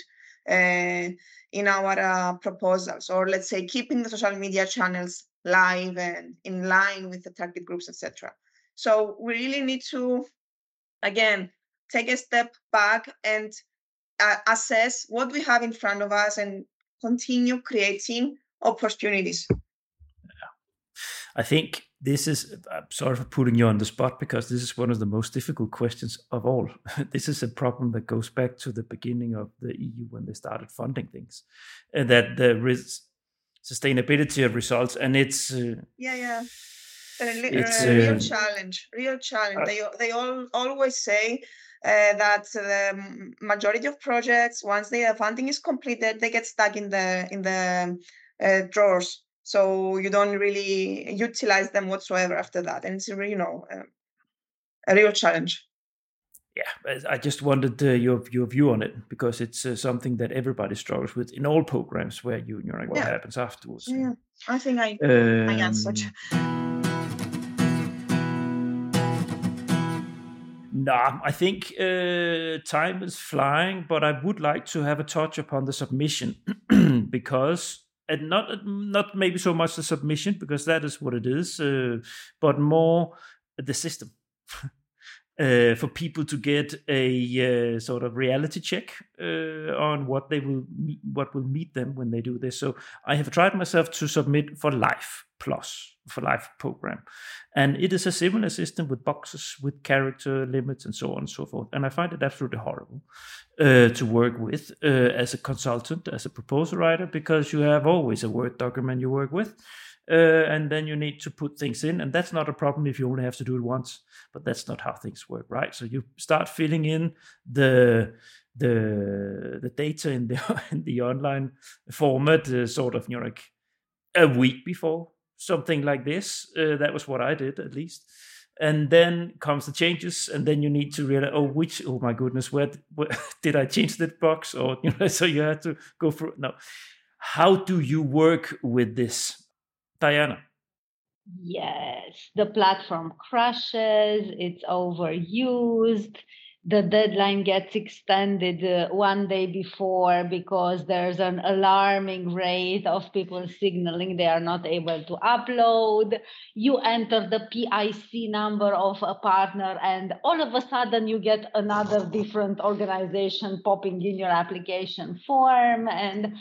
uh, in our uh, proposals, or let's say keeping the social media channels live and in line with the target groups, etc. So we really need to, again, take a step back and uh, assess what we have in front of us and continue creating opportunities. I think this is I'm sorry for putting you on the spot because this is one of the most difficult questions of all. this is a problem that goes back to the beginning of the EU when they started funding things, and that the sustainability of results and it's uh, yeah yeah. It's a real um, challenge real challenge. Uh, they they all always say uh, that the majority of projects once the funding is completed they get stuck in the in the uh, drawers so you don't really utilize them whatsoever after that and it's you know uh, a real challenge yeah, I just wanted uh, your your view on it because it's uh, something that everybody struggles with in all programs where you you're like what yeah. happens afterwards. Yeah, I think I um, I answered. Nah, I think uh, time is flying, but I would like to have a touch upon the submission because and not not maybe so much the submission because that is what it is, uh, but more the system. uh, for people to get a uh, sort of reality check uh, on what they will what will meet them when they do this. So I have tried myself to submit for Life Plus for Life program, and it is a similar system with boxes with character limits and so on and so forth. And I find it absolutely horrible uh, to work with uh, as a consultant, as a proposal writer, because you have always a Word document you work with uh, and then you need to put things in. And that's not a problem if you only have to do it once but that's not how things work right? So you start filling in the the the data in the in the online format uh, sort of you know like a week before something like this uh, that was what i did at least. And then comes the changes and then you need to realize oh which oh my goodness where, where did i change that box? Or you know so you have to go through no. How do you work with this? Daiana. Yes, the platform crashes, it's overused, the deadline gets extended uh, one day before because there's an alarming rate of people signaling they are not able to upload. You enter the PIC number of a partner, and all of a sudden you get another different organization popping in your application form. And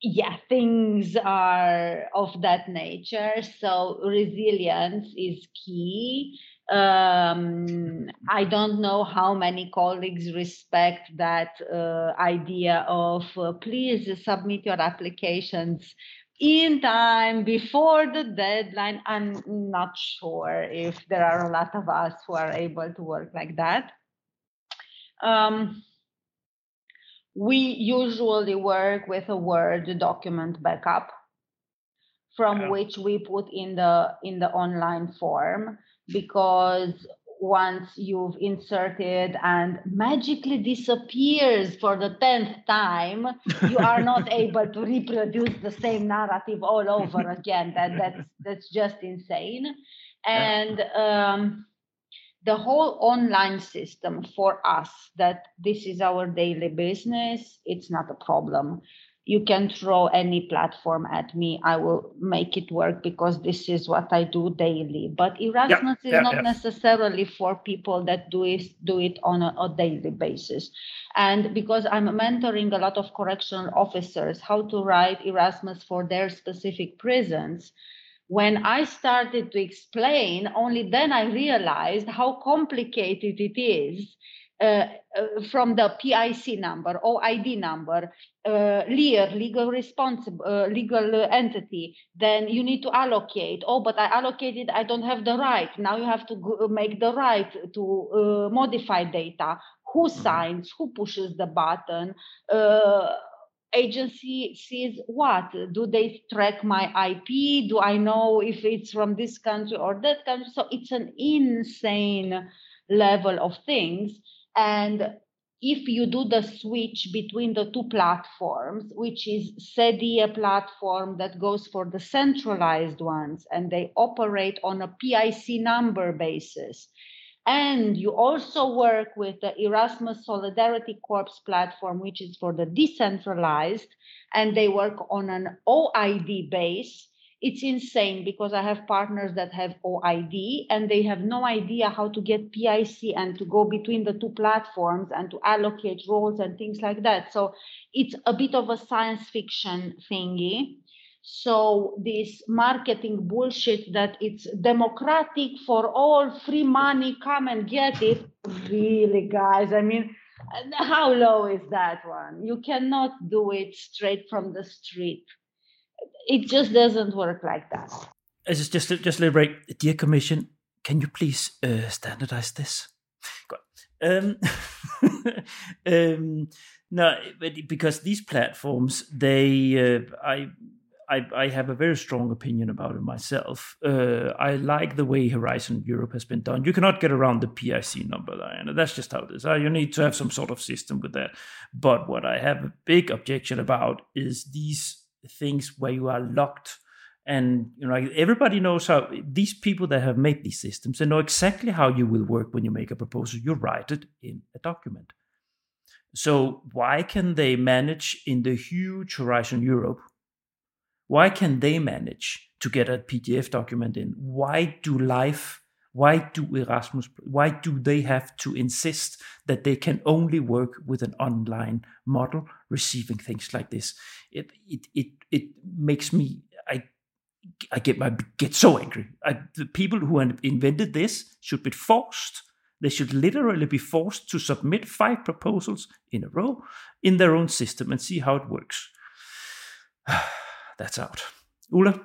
yeah things are of that nature so resilience is key um, i don't know how many colleagues respect that uh, idea of uh, please submit your applications in time before the deadline. I'm not sure if there are a lot of us who are able to work like that. Um, we usually work with a Word document backup from yeah. which we put in the in the online form because once you've inserted and magically disappears for the 10th time you are not able to reproduce the same narrative all over again. That that's that's just insane. And um, the whole online system for us that this is our daily business it's not a problem you can throw any platform at me. I will make it work because this is what i do daily. But erasmus yeah, is yeah, not yeah. necessarily for people that do it do it on a, a daily basis. And because i'm mentoring a lot of correctional officers how to write erasmus for their specific prisons when I started to explain, only then I realized how complicated it is uh, uh, from the PIC number, OID number, uh, LEAR, legal responsible, uh, legal entity. Then you need to allocate. Oh, but I allocated, I don't have the right. Now you have to go, make the right to uh, modify data. Who mm-hmm. signs? Who pushes the button? Uh, agency sees what do they track my ip do i know if it's from this country or that country so it's an insane level of things and if you do the switch between the two platforms which is SEDIA platform that goes for the centralized ones and they operate on a pic number basis and you also work with the Erasmus Solidarity Corps platform, which is for the decentralized, and they work on an OID base. It's insane because I have partners that have OID and they have no idea how to get PIC and to go between the two platforms and to allocate roles and things like that. So it's a bit of a science fiction thingy. So this marketing bullshit that it's democratic for all, free money, come and get it. Really, guys, I mean, how low is that one? You cannot do it straight from the street. It just doesn't work like that. just just just a little break, dear Commission. Can you please uh, standardize this? Um, um, no, because these platforms, they, uh, I, I, I, have a very strong opinion about it myself. Uh, I like the way Horizon Europe has been done. You cannot get around the PIC number, Daiana. That's just how it is. Uh, you need to have some sort of system with that. But what I have a big objection about is these things where you are locked and you know everybody knows how these people that have made these systems they know exactly how you will work when you make a proposal. You write it in a document. So why can they manage in the huge horizon europe? Why can they manage to get a pdf document in? Why do life why do erasmus why do they have to insist that they can only work with an online model receiving things like this it it it, it makes me i I get my get so angry. I, the people who invented this should be forced. They should literally be forced to submit five proposals in a row in their own system and see how it works. That's out. Ulla.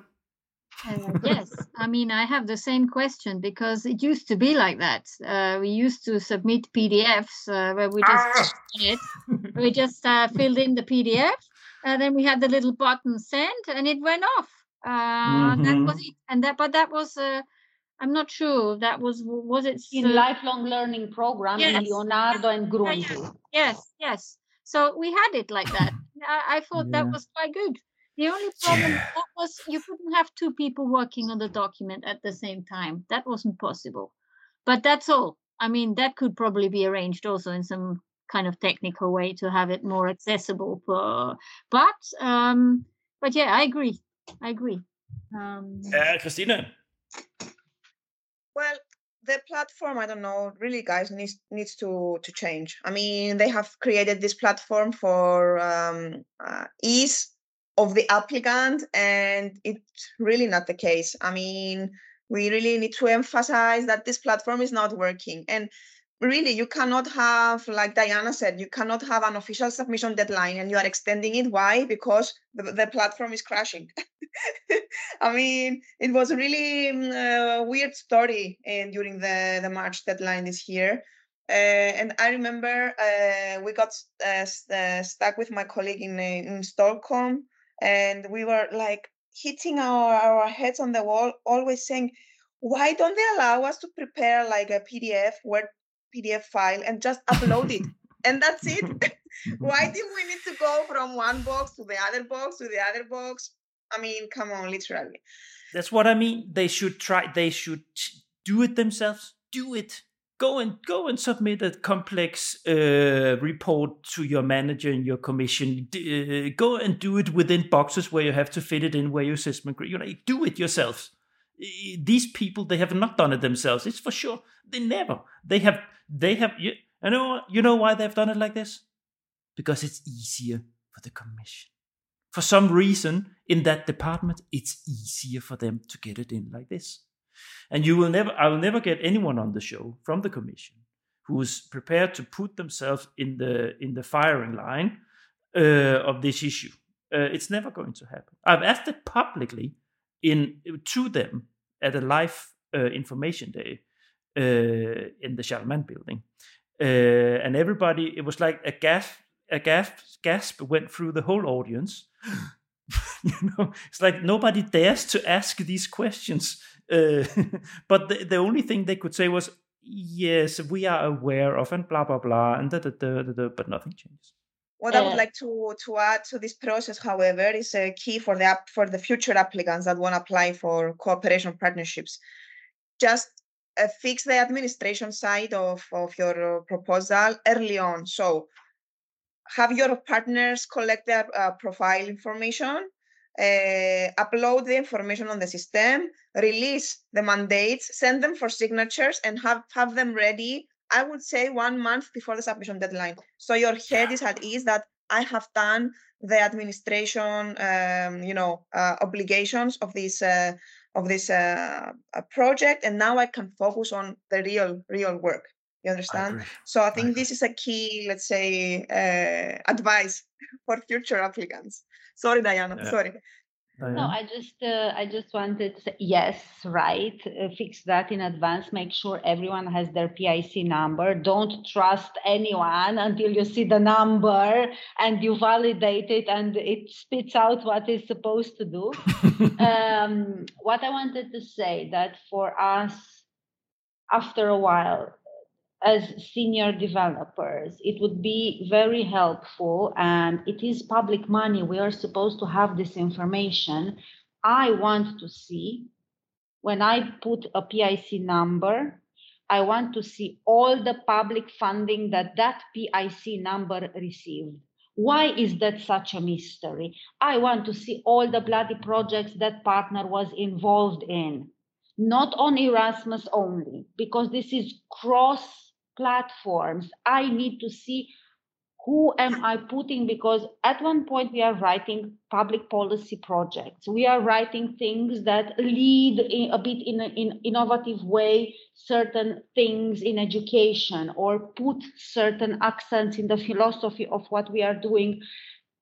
Uh, yes, I mean, I have the same question because it used to be like that. Uh, we used to submit PDFs uh, where we just ah! it. we just uh, filled in the PDF, and then we had the little button send, and it went off mm-hmm. That was mm-hmm. it, and that but that was. Uh, I'm not sure that was was it in lifelong learning program yes. in Leonardo and Grundtvig. Yes, yes. So we had it like that. I, I thought yeah. that was quite good. The only problem yeah. that was you couldn't have two people working on the document at the same time. That wasn't possible. But that's all. I mean, that could probably be arranged also in some kind of technical way to have it more accessible for but um but yeah, I agree. I agree. Um, uh, Christina. Well, the platform, I don't know, really, guys, needs needs to to change. I mean, they have created this platform for um, uh, ease of the applicant, and it's really not the case. I mean, we really need to emphasize that this platform is not working, and really you cannot have like daiana said you cannot have an official submission deadline and you are extending it. Why? Because the, the platform is crashing. I mean it was a really mm, a weird story and during the the march deadline this year. Uh, and i remember uh, we got uh, uh stuck with my colleague in, in stockholm and we were like hitting our, our heads on the wall always saying why don't they allow us to prepare like a pdf word PDF file and just upload it. and that's it. Why do we need to go from one box to the other box to the other box? I mean, come on, literally. That's what I mean. They should try. They should do it themselves. Do it. Go and go and submit a complex uh, report to your manager and your commission. Uh, go and do it within boxes where you have to fit it in where your system. You know, do it yourselves. These people, they have not done it themselves. It's for sure. They never. They have they have you, you know you know why they've done it like this? Because it's easier for the commission. For some reason in that department, it's easier for them to get it in like this. And you will never I will never get anyone on the show from the commission who is prepared to put themselves in the in the firing line uh, of this issue. Uh, it's never going to happen. I've asked it publicly in to them at a live uh, information day uh, in the Charlemagne building. Uh, and everybody, it was like a gasp, a gasp, gasp went through the whole audience. you know, it's like nobody dares to ask these questions. Uh, but the, the only thing they could say was, yes, we are aware of, and blah, blah, blah, and da, da, da, da, da but nothing changes. What I would like to, to add to this process, however, is a key for the for the future applicants that want to apply for cooperation partnerships. Just uh, fix the administration side of, of your uh, proposal early on. So have your partners collect their uh, profile information, uh, upload the information on the system, release the mandates, send them for signatures, and have, have them ready. I would say one month before the submission deadline. So your head is at ease that I have done the administration, um, you know, uh, obligations of this uh, of this uh, project and now i can focus on the real real work you understand I so i think I this is a key let's say uh, advice for future applicants sorry daiana yeah. sorry No, I just uh, I just wanted to say yes, right. Uh, fix that in advance. Make sure everyone has their PIC number. Don't trust anyone until you see the number and you validate it and it spits out what it's supposed to do. um, what I wanted to say that for us, after a while, as senior developers, it would be very helpful, and it is public money. We are supposed to have this information. I want to see when I put a PIC number, I want to see all the public funding that that PIC number received. Why is that such a mystery? I want to see all the bloody projects that partner was involved in, not on Erasmus only, because this is cross platforms. I need to see who am i putting because at one point we are writing public policy projects. We are writing things that lead a bit in an innovative way certain things in education or put certain accents in the philosophy of what we are doing.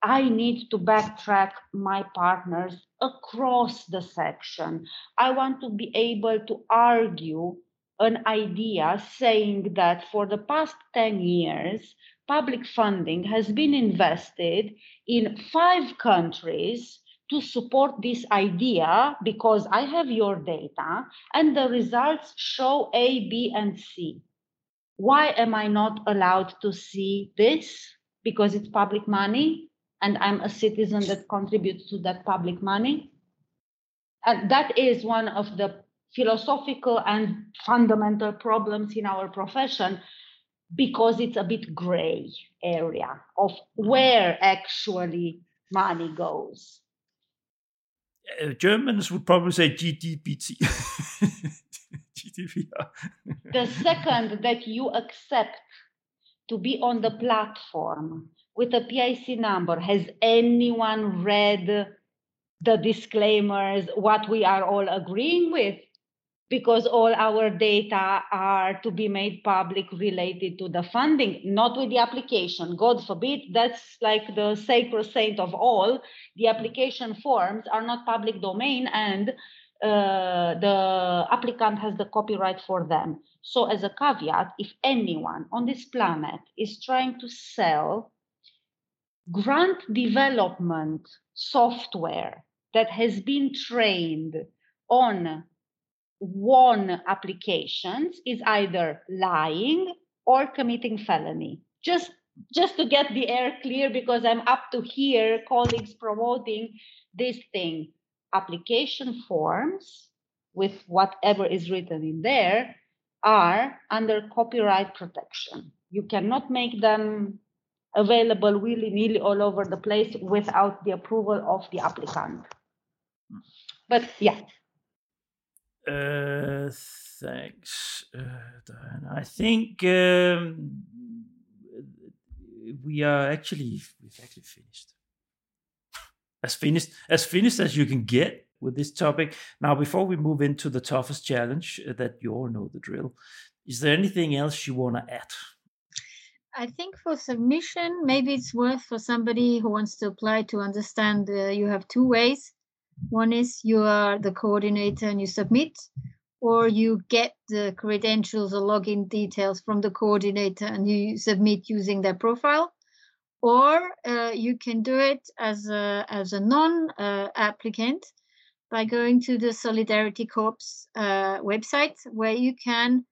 I need to backtrack my partners across the section. I want to be able to argue an idea saying that for the past 10 years, public funding has been invested in five countries to support this idea because I have your data and the results show A, B, and C. Why am I not allowed to see this? Because it's public money and I'm a citizen that contributes to that public money. And that is one of the philosophical and fundamental problems in our profession because it's a bit gray area of where actually money goes. Uh, Germans would probably say GDPT. GDPR. the second that you accept to be on the platform with a PIC number, has anyone read the disclaimers, what we are all agreeing with? Because all our data are to be made public related to the funding, not with the application. God forbid, that's like the sacred saint of all. The application forms are not public domain and uh, the applicant has the copyright for them. So, as a caveat, if anyone on this planet is trying to sell grant development software that has been trained on won applications is either lying or committing felony. Just just to get the air clear because I'm up to here colleagues promoting this thing. Application forms with whatever is written in there are under copyright protection. You cannot make them available willy nilly all over the place without the approval of the applicant. But yeah, uh, thanks, uh. I think um, we are actually we've actually finished. As finished as finished as you can get with this topic. Now, before we move into the toughest challenge, uh, that you all know the drill, is there anything else you want to add? I think for submission, maybe it's worth for somebody who wants to apply to understand uh, you have two ways. One is you are the coordinator and you submit, or you get the credentials or login details from the coordinator and you submit using their profile. Or uh, you can do it as a, as a non uh, applicant by going to the Solidarity Corps uh, website where you can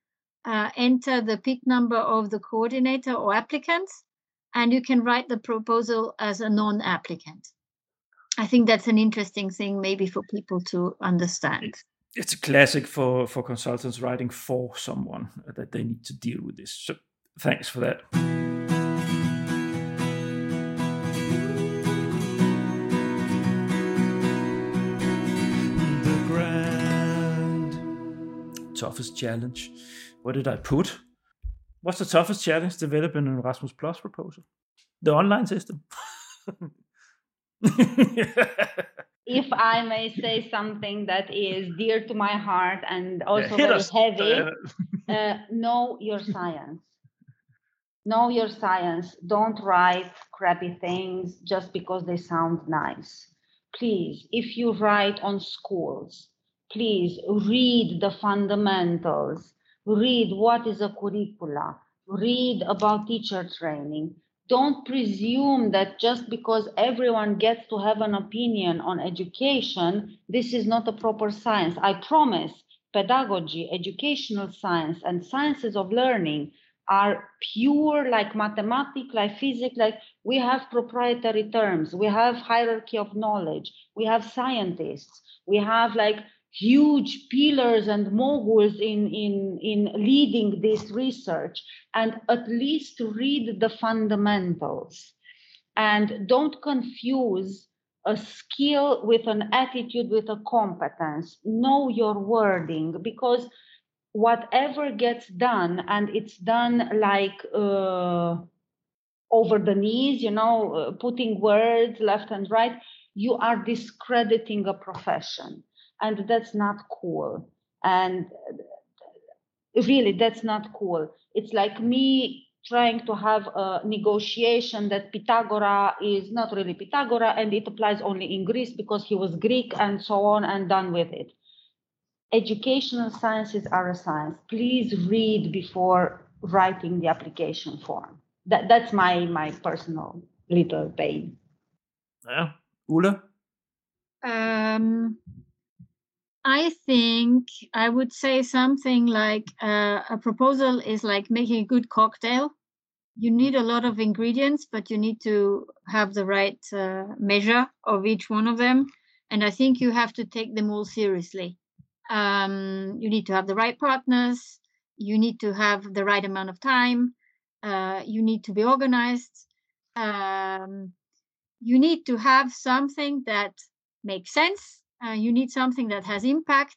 uh, enter the PIC number of the coordinator or applicant and you can write the proposal as a non applicant. I think that's an interesting thing, maybe for people to understand. It's a classic for for consultants writing for someone uh, that they need to deal with this. So thanks for that. The grand toughest challenge. What did I put? What's the toughest challenge developing an Erasmus Plus proposal? The online system. if I may say something that is dear to my heart and also yeah, very heavy, uh, know your science. Know your science. Don't write crappy things just because they sound nice. please, if you write on schools, please read the fundamentals, read what is a curricula, read about teacher training. Don't presume that just because everyone gets to have an opinion on education, this is not a proper science. I promise pedagogy, educational science, and sciences of learning are pure like mathematics, like physics, like we have proprietary terms, we have hierarchy of knowledge, we have scientists, we have like huge pillars and moguls in, in, in leading this research and at least read the fundamentals. And don't confuse a skill with an attitude with a competence. Know your wording because whatever gets done and it's done like uh, over the knees you know uh, putting words left and right you are discrediting a profession and that's not cool. And really that's not cool. It's like me trying to have a negotiation that pythagora is not really pythagora and it applies only in greece because he was greek and so on and done with it. Educational sciences are a science. Please read before writing the application form. That, that's my my personal little pain. Yeah. Ulla? um I think I would say something like uh, a proposal is like making a good cocktail. You need a lot of ingredients, but you need to have the right uh, measure of each one of them. And I think you have to take them all seriously. Um, you need to have the right partners. You need to have the right amount of time. Uh, you need to be organized. Um, you need to have something that makes sense uh, you need something that has impact.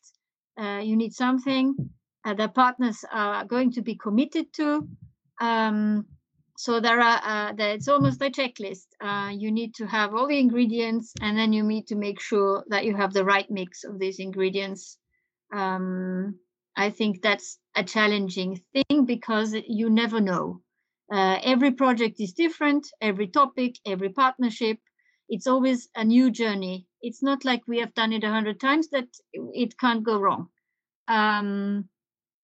Uh, you need something uh, that partners are going to be committed to. Um, so there are uh, that it's almost a checklist. Uh, you need to have all the ingredients, and then you need to make sure that you have the right mix of these ingredients. Um, I think that's a challenging thing because you never know. Uh, every project is different, every topic, every partnership. It's always a new journey it's not like we have done it a hundred times that it can't go wrong. Um,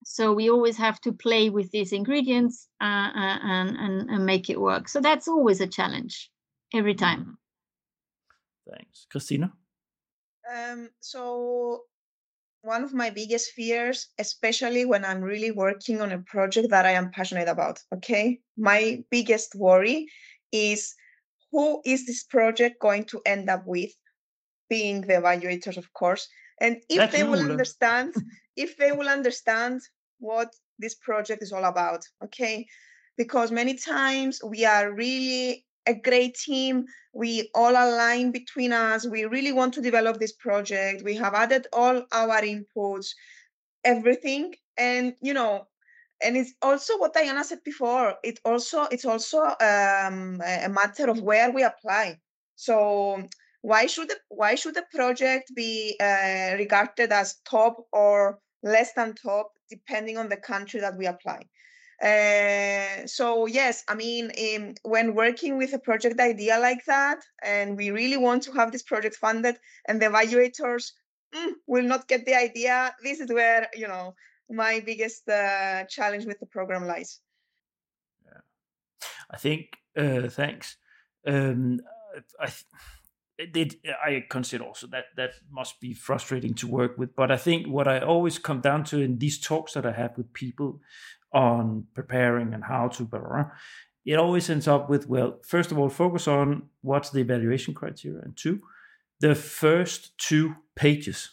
so we always have to play with these ingredients uh, uh, and, and, and make it work. So that's always a challenge every time. Thanks, Christina. Um, so one of my biggest fears, especially when I'm really working on a project that I am passionate about. Okay, my biggest worry is who is this project going to end up with being the evaluators, of course. And if That's they will understand, if they will understand what this project is all about, okay? Because many times we are really a great team. We all align between us. We really want to develop this project. We have added all our inputs, everything. And you know, and it's also what Daiana said before. It also it's also um, a matter of where we apply. So why should the, why should the project be uh, regarded as top or less than top depending on the country that we apply? Uh, so yes i mean um, when working with a project idea like that and we really want to have this project funded and the evaluators mm, will not get the idea this is where you know my biggest uh, challenge with the program lies. Yeah. I think uh, thanks. Um, I th- it, I consider also that that must be frustrating to work with. But I think what I always come down to in these talks that I have with people on preparing and how to, blah, blah, blah, it always ends up with well, first of all, focus on what's the evaluation criteria, and two, the first two pages.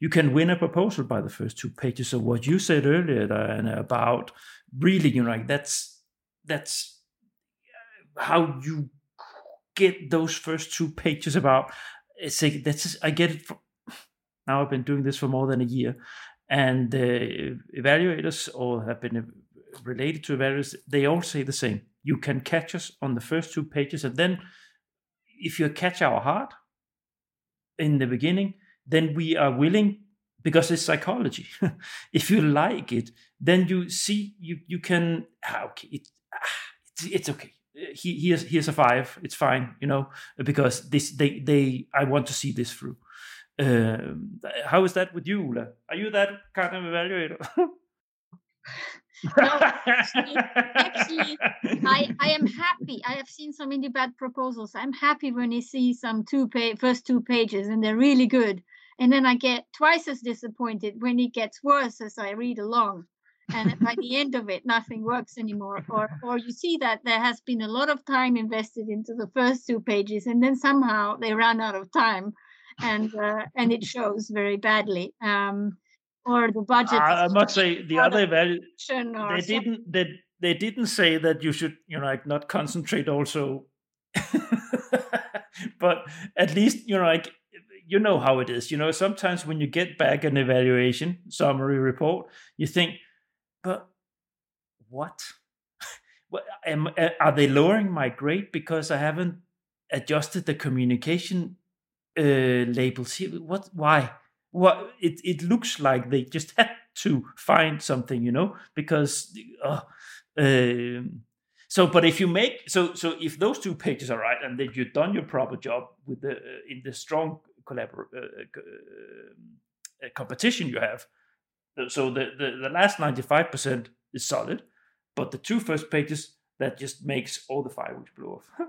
You can win a proposal by the first two pages. So what you said earlier, and about really, you know, like that's that's how you get those first two pages about say that's just, I get it. From, now I've been doing this for more than a year, and evaluators or have been related to evaluators, they all say the same. You can catch us on the first two pages, and then if you catch our heart in the beginning, then we are willing because it's psychology. if you like it, then you see you you can ah, okay it, ah, it's, it's okay he, here's here's a five. It's fine, you know, because this they they I want to see this through. Um, how is that with you, Ulla? Are you that kind of evaluator? No, actually, I, I am happy. I have seen so many bad proposals. I'm happy when I see some two pa- first two pages and they're really good. And then I get twice as disappointed when it gets worse as I read along and by the end of it nothing works anymore. Or or you see that there has been a lot of time invested into the first two pages and then somehow they run out of time and uh, and it shows very badly. Um, or the budget I, I must say the other evaluation they some, didn't they, they didn't say that you should you know like not concentrate also. But at least you know like you know how it is you know sometimes when you get back an evaluation summary report you think but what? am, are they lowering my grade because I haven't adjusted the communication uh, labels here? What? Why? What? It it looks like they just had to find something, you know, because. Uh, um, so, but if you make so so if those two pages are right and that you've done your proper job with the uh, in the strong collabor- uh, uh, uh competition you have, so the, the, the last 95% is solid, but the two first pages, that just makes all the fireworks blow off.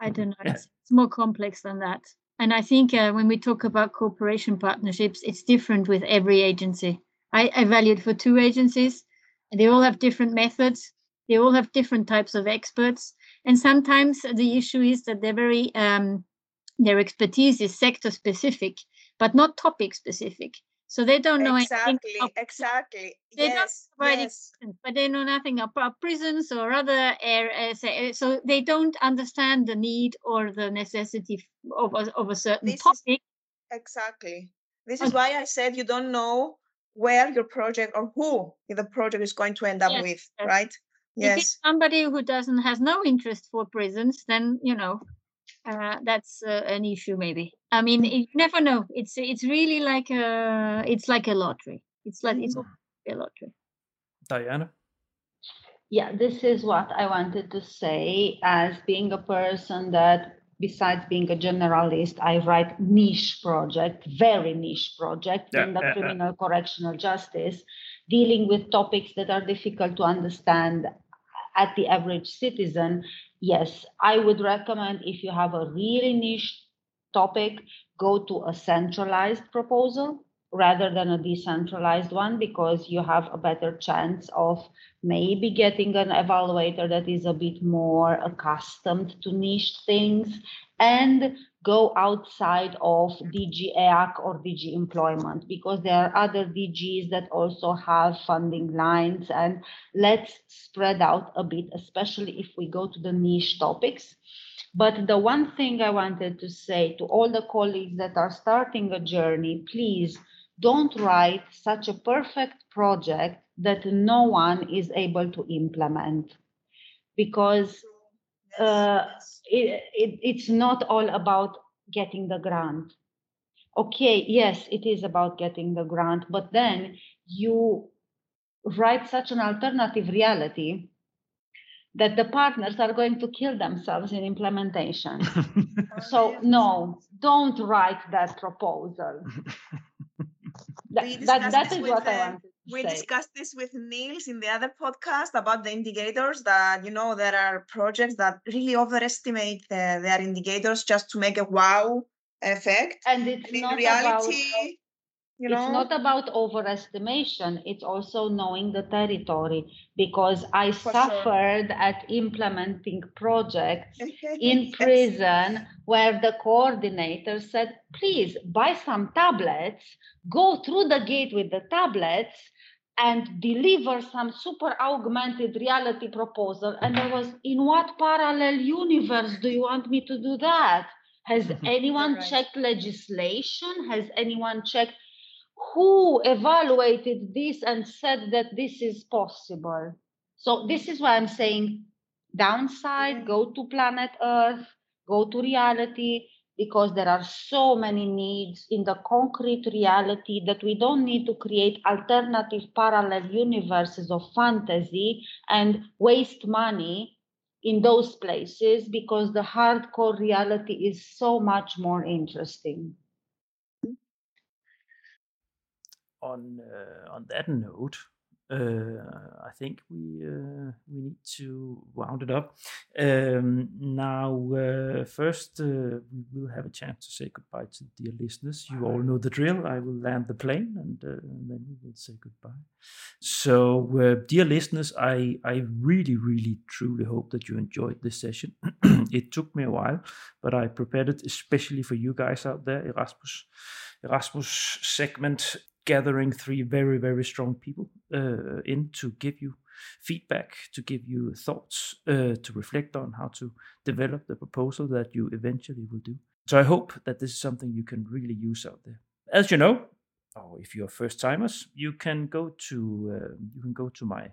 I don't know. Yeah. It's, it's, more complex than that. And I think uh, when we talk about cooperation partnerships, it's different with every agency. I, I valued for two agencies, and they all have different methods. They all have different types of experts. And sometimes the issue is that they're very, um, their expertise is sector specific, but not topic specific. So they don't know exactly, anything. exactly. They yes, don't yes. but they know nothing about prisons or other areas. Eh, so they don't understand the need or the necessity of a, of a certain this topic. Is, exactly. This is why I said you don't know where your project or who the project is going to end up yes, with, yes. right? Yes. If it's somebody who doesn't has no interest for prisons, then you know uh, that's uh, an issue maybe. I mean you never know. It's it's really like a it's like a lottery. It's like it's mm-hmm. a lottery. Daiana? Yeah this is what i wanted to say. As being a person that besides being a generalist i write niche project very niche project yeah, in the yeah, criminal yeah. correctional justice dealing with topics that are difficult to understand at the average citizen yes, I would recommend if you have a really niche topic, go to a centralized proposal rather than a decentralized one because you have a better chance of maybe getting an evaluator that is a bit more accustomed to niche things. And go outside of DG EAC or DG employment because there are other DGs that also have funding lines and let's spread out a bit, especially if we go to the niche topics. But the one thing I wanted to say to all the colleagues that are starting a journey, please don't write such a perfect project that no one is able to implement because uh, it, it, it's not all about getting the grant. Okay, yes, it is about getting the grant, but then you write such an alternative reality that the partners are going to kill themselves in implementation. so, no, don't write that proposal. that, that, that is what I wanted we discussed this with Niels in the other podcast about the indicators that you know there are projects that really overestimate uh, their indicators just to make a wow effect. And it's and not reality about, you know it's not about overestimation it's also knowing the territory because i For suffered sure. at implementing projects in prison where the coordinator said please buy some tablets go through the gate with the tablets and deliver some super augmented reality proposal. And I was, in what parallel universe do you want me to do that? Has anyone right. checked legislation? Has anyone checked who evaluated this and said that this is possible? So, this is why I'm saying downside, go to planet Earth, go to reality, because there are so many needs in the concrete reality that we don't need to create alternative parallel universes of fantasy and waste money in those places because the hardcore reality is so much more interesting. On uh, on that note, uh, I think we uh, we need to round it up. Um, now, first, we will have a chance to say goodbye to dear listeners. You all know the drill. I will land the plane, and, and then we will say goodbye. So, dear listeners, I I really, really, truly hope that you enjoyed this session. it took me a while, but I prepared it especially for you guys out there, Erasmus. Erasmus segment gathering three very very strong people uh, in to give you feedback to give you thoughts uh, to reflect on how to develop the proposal that you eventually will do. So i hope that this is something you can really use out there. As you know or if you're first timers you can go to uh, you can go to my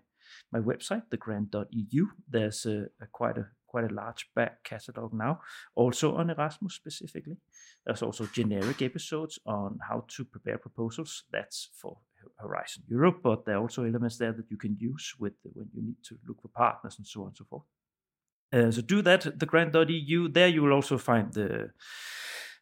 my website thegrant.eu there's a, a quite a quite a large back catalog now, also on Erasmus specifically. There's also generic episodes on how to prepare proposals. That's for Horizon Europe, but there are also elements there that you can use with when you need to look for partners and so on and so forth. Uh, so do that, thegrant.eu. There you will also find the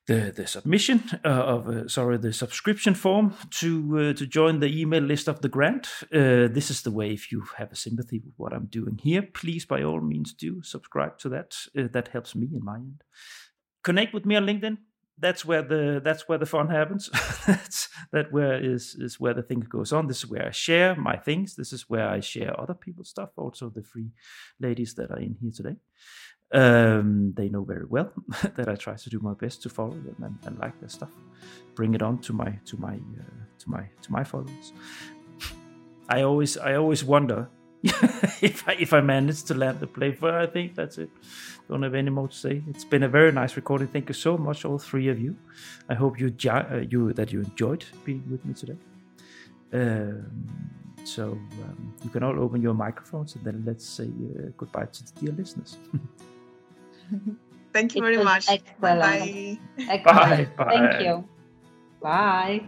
the, the submission uh, of uh, sorry the subscription form to uh, to join the email list of the grant. Uh, this is the way if you have a sympathy with what I'm doing here, please by all means do subscribe to that. Uh, that helps me in my end. Connect with me on LinkedIn. That's where the that's where the fun happens. that's that where is is where the thing goes on. This is where I share my things. This is where I share other people's stuff. Also the three ladies that are in here today. Um, they know very well that I try to do my best to follow them and, and like their stuff, bring it on to my to my uh, to my to my followers. I always I always wonder if I if I manage to land the plane. But I think that's it. Don't have any more to say. It's been a very nice recording. Thank you so much, all three of you. I hope you uh, you that you enjoyed being with me today. Um, so um, you can all open your microphones and then let's say uh, goodbye to the dear listeners. Thank you It very much. excellent. Bye. Excellent. Bye, bye. Thank you. Bye.